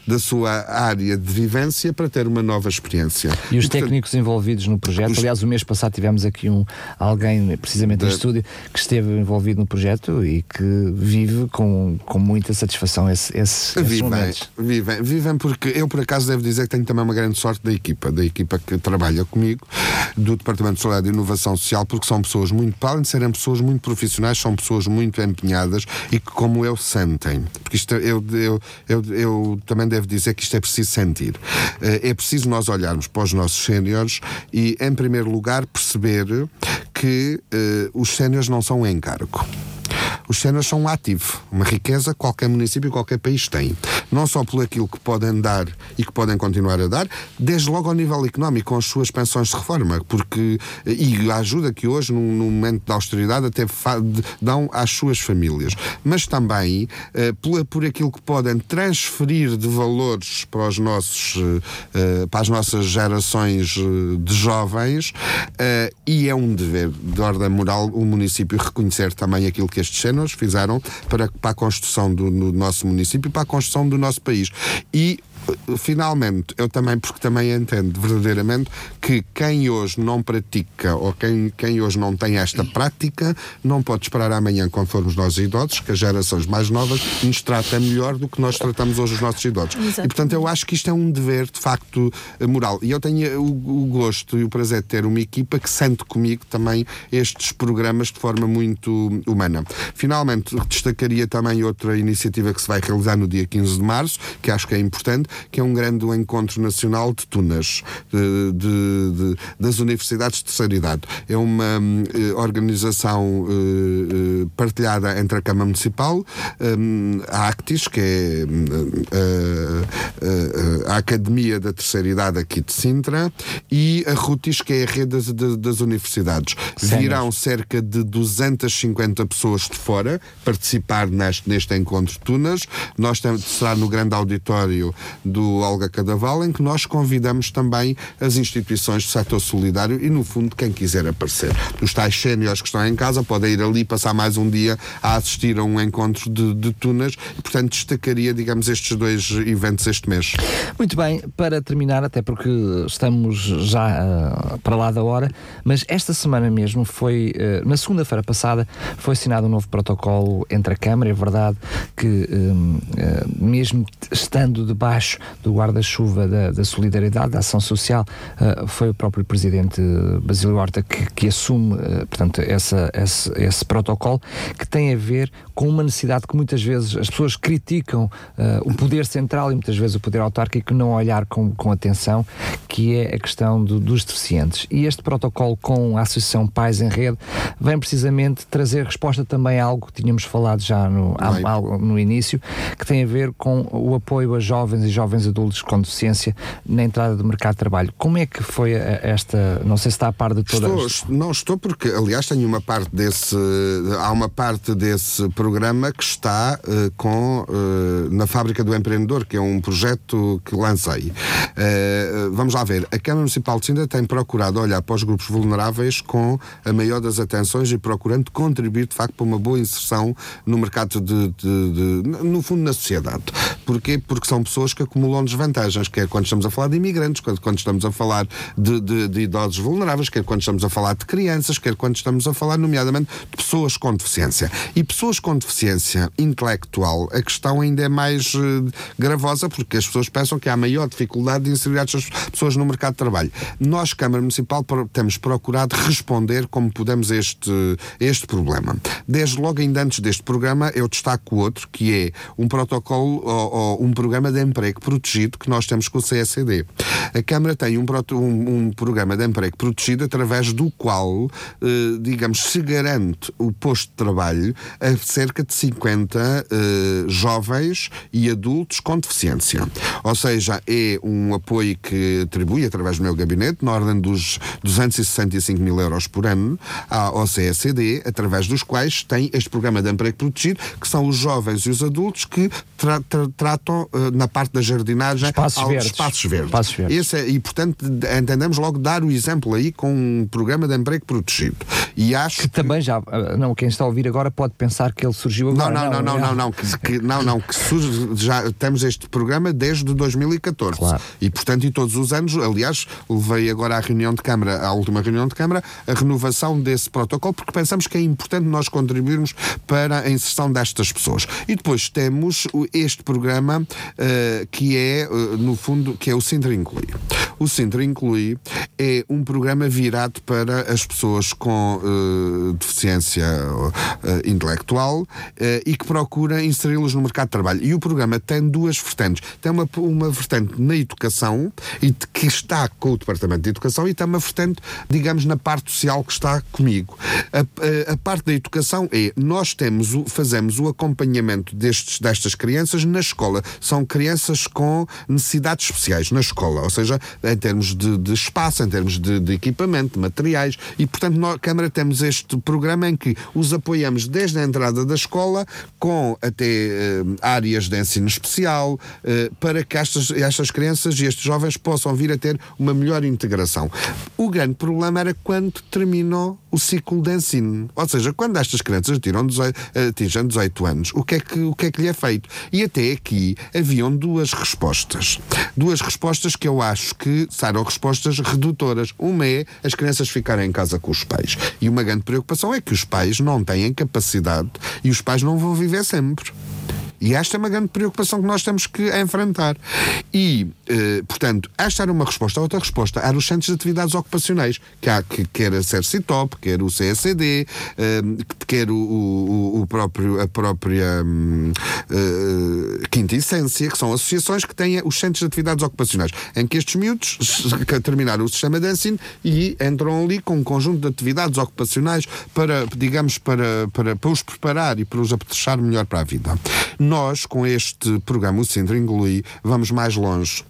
da sua área de vivência para ter uma nova experiência. E os portanto, técnicos envolvidos no projeto, os- aliás, o mês passado tivemos aqui um, alguém, precisamente no Da- estúdio, que esteve envolvido no projeto e que vive com, com muita satisfação esse, esse, esses Vivem, momentos. vivem, vivem porque eu por acaso devo dizer que tenho também uma grande sorte da equipa, da equipa que trabalha comigo, do Departamento de Saúde e Inovação Social, porque são pessoas muito, para além de serem pessoas muito profissionais, são pessoas muito empenhadas e que como eu sentem, porque isto eu, eu, eu, eu também devo dizer que isto é preciso sentir. Eh, É preciso nós olharmos para os nossos séniores e, em primeiro lugar, perceber que eh, os séniores não são um encargo. Os séniores são um ativo, uma riqueza que qualquer município qualquer país tem. Não só por aquilo que podem dar e que podem continuar a dar, desde logo ao nível económico, com as suas pensões de reforma, porque e a ajuda que hoje, num, num momento de austeridade, até dão às suas famílias. Mas também eh, pela- por aquilo que podem transferir de valores para, os nossos, eh, eh, para as nossas gerações de jovens, e é um dever de ordem moral o município reconhecer também aquilo que estes séniores fizeram para, para a construção do no nosso município e para a construção do nosso país. E finalmente, eu também, porque também entendo verdadeiramente que quem hoje não pratica ou quem, quem hoje não tem esta prática não pode esperar amanhã, quando formos nós idosos, que as gerações mais novas nos tratem melhor do que nós tratamos hoje os nossos idosos. Exato. E portanto, eu acho que isto é um dever de facto eh, moral. E eu tenho eh, o, o gosto e o prazer de ter uma equipa que sente comigo também estes programas de forma muito humana. Finalmente, destacaria também outra iniciativa que se vai realizar no dia 15 de março, que acho que é importante, que é um grande encontro nacional de tunas, de, de, de, das universidades de terceira idade. É uma uh, organização uh, partilhada entre a Câmara Municipal, um, a Actis, que é a Academia da Terceira Idade aqui de Sintra, e a Rutis, que é a rede das, das universidades. Virão cerca de 250 pessoas de fora participar neste, neste encontro de Tunas. Nós será no grande auditório do Olga Cadaval, em que nós convidamos também as instituições do setor solidário e, no fundo, quem quiser aparecer. Os tais séniores que estão em casa podem ir ali passar mais um dia a assistir a um encontro de, de Tunas e, portanto, destacaria, digamos, estes dois eventos este mês. Muito bem, para terminar, até porque estamos já uh, para lá da hora, mas esta semana mesmo foi, uh, na segunda-feira passada, foi assinado um novo protocolo entre a Câmara. É verdade que, uh, mesmo estando debaixo do guarda-chuva da, da, solidariedade, da ação social, foi o próprio Presidente Basílio Horta que, que assume, portanto, essa, esse, esse, protocolo que tem a ver com uma necessidade que muitas vezes as pessoas criticam o poder central e muitas vezes o poder autárquico não olhar com, com atenção, que é a questão do, dos deficientes. E este protocolo com a Associação Pais em Rede vem precisamente trazer resposta também a algo que tínhamos falado já no, a, no início, que tem a ver com o apoio a jovens e jovens adultos com deficiência na entrada do mercado de trabalho. Como é que foi esta, não sei se está a par de todas... Estou, não estou porque, aliás, tenho uma parte desse, há uma parte desse programa que está uh, com, uh, na Fábrica do Empreendedor, que é um projeto que lancei. Uh, vamos lá ver, a Câmara Municipal de Sintra tem procurado olhar para os grupos vulneráveis com a maior das atenções e procurando contribuir, de facto, para uma boa inserção no mercado de, de, de, no fundo, na sociedade. Porquê? Porque são pessoas que acumulam desvantagens, quer quando estamos a falar de imigrantes, quer quando estamos a falar de, de, de idosos vulneráveis, quer quando estamos a falar de crianças, quer quando estamos a falar, nomeadamente, de pessoas com deficiência. E pessoas com deficiência intelectual, a questão ainda é mais uh, gravosa, porque as pessoas pensam que há maior dificuldade de inserir estas pessoas no mercado de trabalho. Nós, Câmara Municipal, temos procurado responder como podemos a este, este problema. Desde logo, ainda antes deste programa, eu destaco outro, que é um protocolo ou, ou um programa de emprego protegido que nós temos com o CSD. A Câmara tem um, um, um programa de emprego protegido através do qual, eh, digamos, se garante o posto de trabalho a cerca de 50 eh, jovens e adultos com deficiência. Ou seja, é um apoio que atribui através do meu gabinete, na ordem dos 265 mil euros por ano, ao CSD, através dos quais tem este programa de emprego protegido, que são os jovens e os adultos que tra tra tratam uh, na parte da jardinagem espaços aos verdes. espaços verdes. Espaços verdes. Esse é, e, portanto, entendemos logo dar o exemplo aí com um programa de emprego protegido. E acho que, que também já, uh, não, quem está a ouvir agora pode pensar que ele surgiu agora. Não, não, não, não, não, não, que, que, não, não, que surge, já temos este programa desde 2014. Claro. E, portanto, e todos os anos, aliás, levei agora à reunião de Câmara, à última reunião de Câmara, a renovação desse protocolo, porque pensamos que é importante nós contribuirmos para a inserção destas pessoas. E depois temos este programa uh, que é, uh, no fundo, que é o Sintra. O Sintra Inclui é um programa virado para as pessoas com uh, deficiência intelectual e que procura inseri-los no mercado de trabalho. E o programa tem duas vertentes. Tem uma, uma vertente na educação e que está com o Departamento de Educação e tem uma vertente, digamos, na parte social que está comigo. A, a, a parte da educação é nós temos o, fazemos o acompanhamento destes, destas crianças na escola. São crianças com necessidades especiais na escola, ou seja, em termos de, de espaço, em termos de, de, equipamento, de materiais, e portanto, na Câmara temos este programa em que os apoiamos desde a entrada da escola, com até uh, áreas de ensino especial, uh, para que estas, estas crianças e estes jovens possam vir a ter uma melhor integração. O grande problema era quando terminou o ciclo de ensino. Ou seja, quando estas crianças tiram 18, atingem 18 anos, o que, é que, o que é que lhe é feito? E até aqui haviam duas respostas. Duas respostas que eu acho que serão respostas redutoras. Uma é as crianças ficarem em casa com os pais. E uma grande preocupação é que os pais não têm capacidade e os pais não vão viver sempre. E esta é uma grande preocupação que nós temos que enfrentar. E, eh, portanto, esta era uma resposta. Outra resposta era os centros de atividades ocupacionais, que há, que quer a CERCITOP, quer o CSD, eh, quer o, o, o, próprio, a própria hum, uh, Quinta Essência, que são associações que têm os centros de atividades ocupacionais, em que estes miúdos terminaram o sistema de ensino e entram ali com um conjunto de atividades ocupacionais para, digamos, para, para, para os preparar e para os apetrechar melhor para a vida. Nós, com este programa, o Centro Ingului, vamos mais longe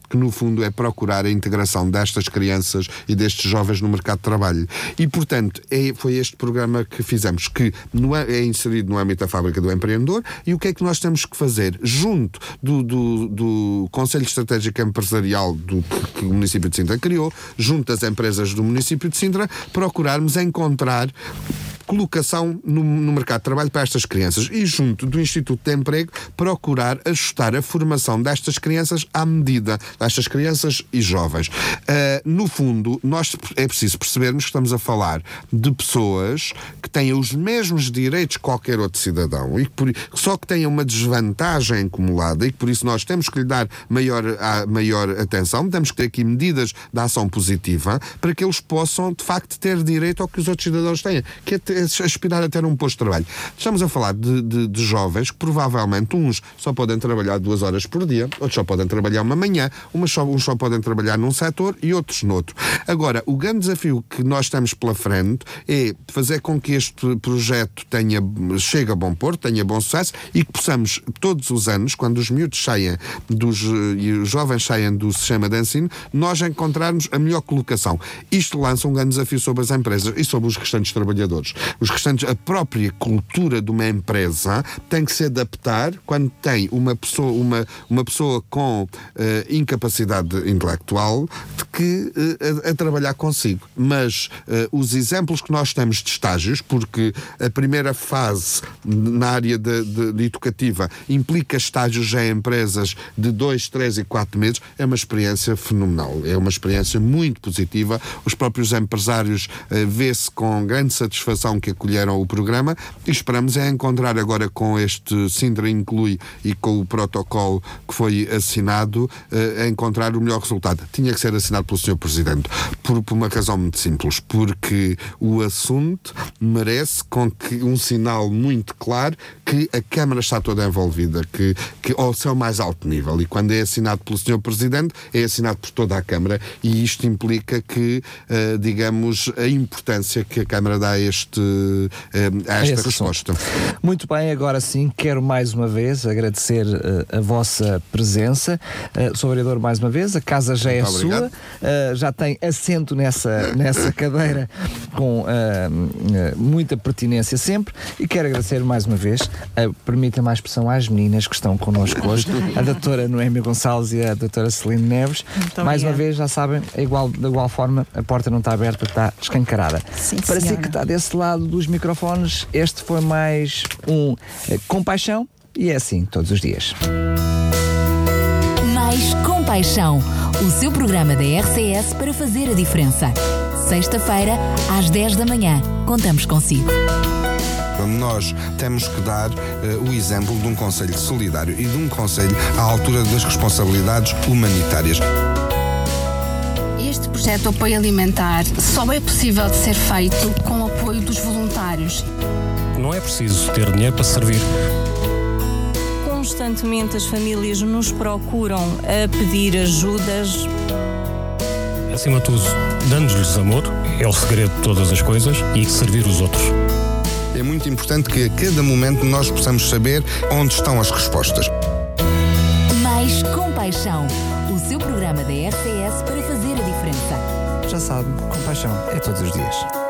que no fundo é procurar a integração destas crianças e destes jovens no mercado de trabalho. E, portanto, é, foi este programa que fizemos, que no, é inserido no âmbito da fábrica do empreendedor. E o que é que nós temos que fazer? Junto do, do, do Conselho Estratégico Empresarial do, que o município de Sintra criou, junto das empresas do município de Sintra, procurarmos encontrar colocação no, no, mercado de trabalho para estas crianças e, junto do Instituto de Emprego, procurar ajustar a formação destas crianças à medida destas crianças e jovens. Uh, no fundo, nós é preciso percebermos que estamos a falar de pessoas que têm os mesmos direitos que qualquer outro cidadão e que por, só que têm uma desvantagem acumulada e que por isso nós temos que lhe dar maior, a, maior atenção, temos que ter aqui medidas de ação positiva para que eles possam, de facto, ter direito ao que os outros cidadãos têm, que é aspirar a ter um posto de trabalho. Estamos a falar de, de, de, jovens que provavelmente uns só podem trabalhar duas horas por dia, outros só podem trabalhar uma manhã, uns só, uns só podem trabalhar num setor e outros noutro. Agora, o grande desafio que nós temos pela frente é fazer com que este projeto tenha, chegue a bom porto, tenha bom sucesso e que possamos, todos os anos, quando os miúdos saem dos, e os jovens saem do sistema de ensino, nós encontrarmos a melhor colocação. Isto lança um grande desafio sobre as empresas e sobre os restantes trabalhadores os restantes, a própria cultura de uma empresa tem que se adaptar quando tem uma pessoa, uma, uma pessoa com uh, incapacidade intelectual de que uh, a, a, trabalhar consigo. Mas uh, os exemplos que nós temos de estágios, porque a primeira fase na área de, de, de educativa implica estágios em empresas de dois, três e quatro meses, é uma experiência fenomenal. É uma experiência muito positiva. Os próprios empresários uh, vê-se com grande satisfação que acolheram o programa e esperamos é encontrar agora com este Sintra Inclui e com o protocolo que foi assinado, uh, encontrar o melhor resultado. Tinha que ser assinado pelo Sr. Presidente, por, por, uma razão muito simples, porque o assunto merece com que um sinal muito claro que a Câmara está toda envolvida, que, que ao seu mais alto nível. E quando é assinado pelo Sr. Presidente, é assinado por toda a Câmara e isto implica que, uh, digamos, a importância que a Câmara dá a este eh, a esta resposta. Assunto. Muito bem, agora sim, quero mais uma vez agradecer uh, a vossa presença. Uh, sou vereador mais uma vez, a casa já Muito é obrigado. sua, uh, já tem assento nessa, nessa cadeira com muita pertinência sempre e quero agradecer mais uma vez, uh, permita mais expressão às meninas que estão connosco hoje, a doutora Noémia Gonçalves e a doutora Celine Neves. Muito mais obrigado. uma vez, já sabem, é igual, de igual forma, a porta não está aberta, está escancarada. Sim, Para si que está desse lado dos microfones, este foi mais um eh, Compaixão e é assim todos os dias. Mais Compaixão, o seu programa da RCS para fazer a diferença. Sexta-feira, às 10 da manhã. Contamos consigo. Nós temos que dar uh, o exemplo de um Conselho solidário e de um Conselho à altura das responsabilidades humanitárias. Este projeto de apoio alimentar só é possível de ser feito com o apoio dos voluntários. Não é preciso ter dinheiro para servir. Constantemente as famílias nos procuram a pedir ajudas. Acima de tudo, dando-lhes amor é o segredo de todas as coisas e servir os outros. É muito importante que a cada momento nós possamos saber onde estão as respostas. Mais compaixão. O seu programa da RCS para fazer a diferença. Já sabe, compaixão é todos os dias.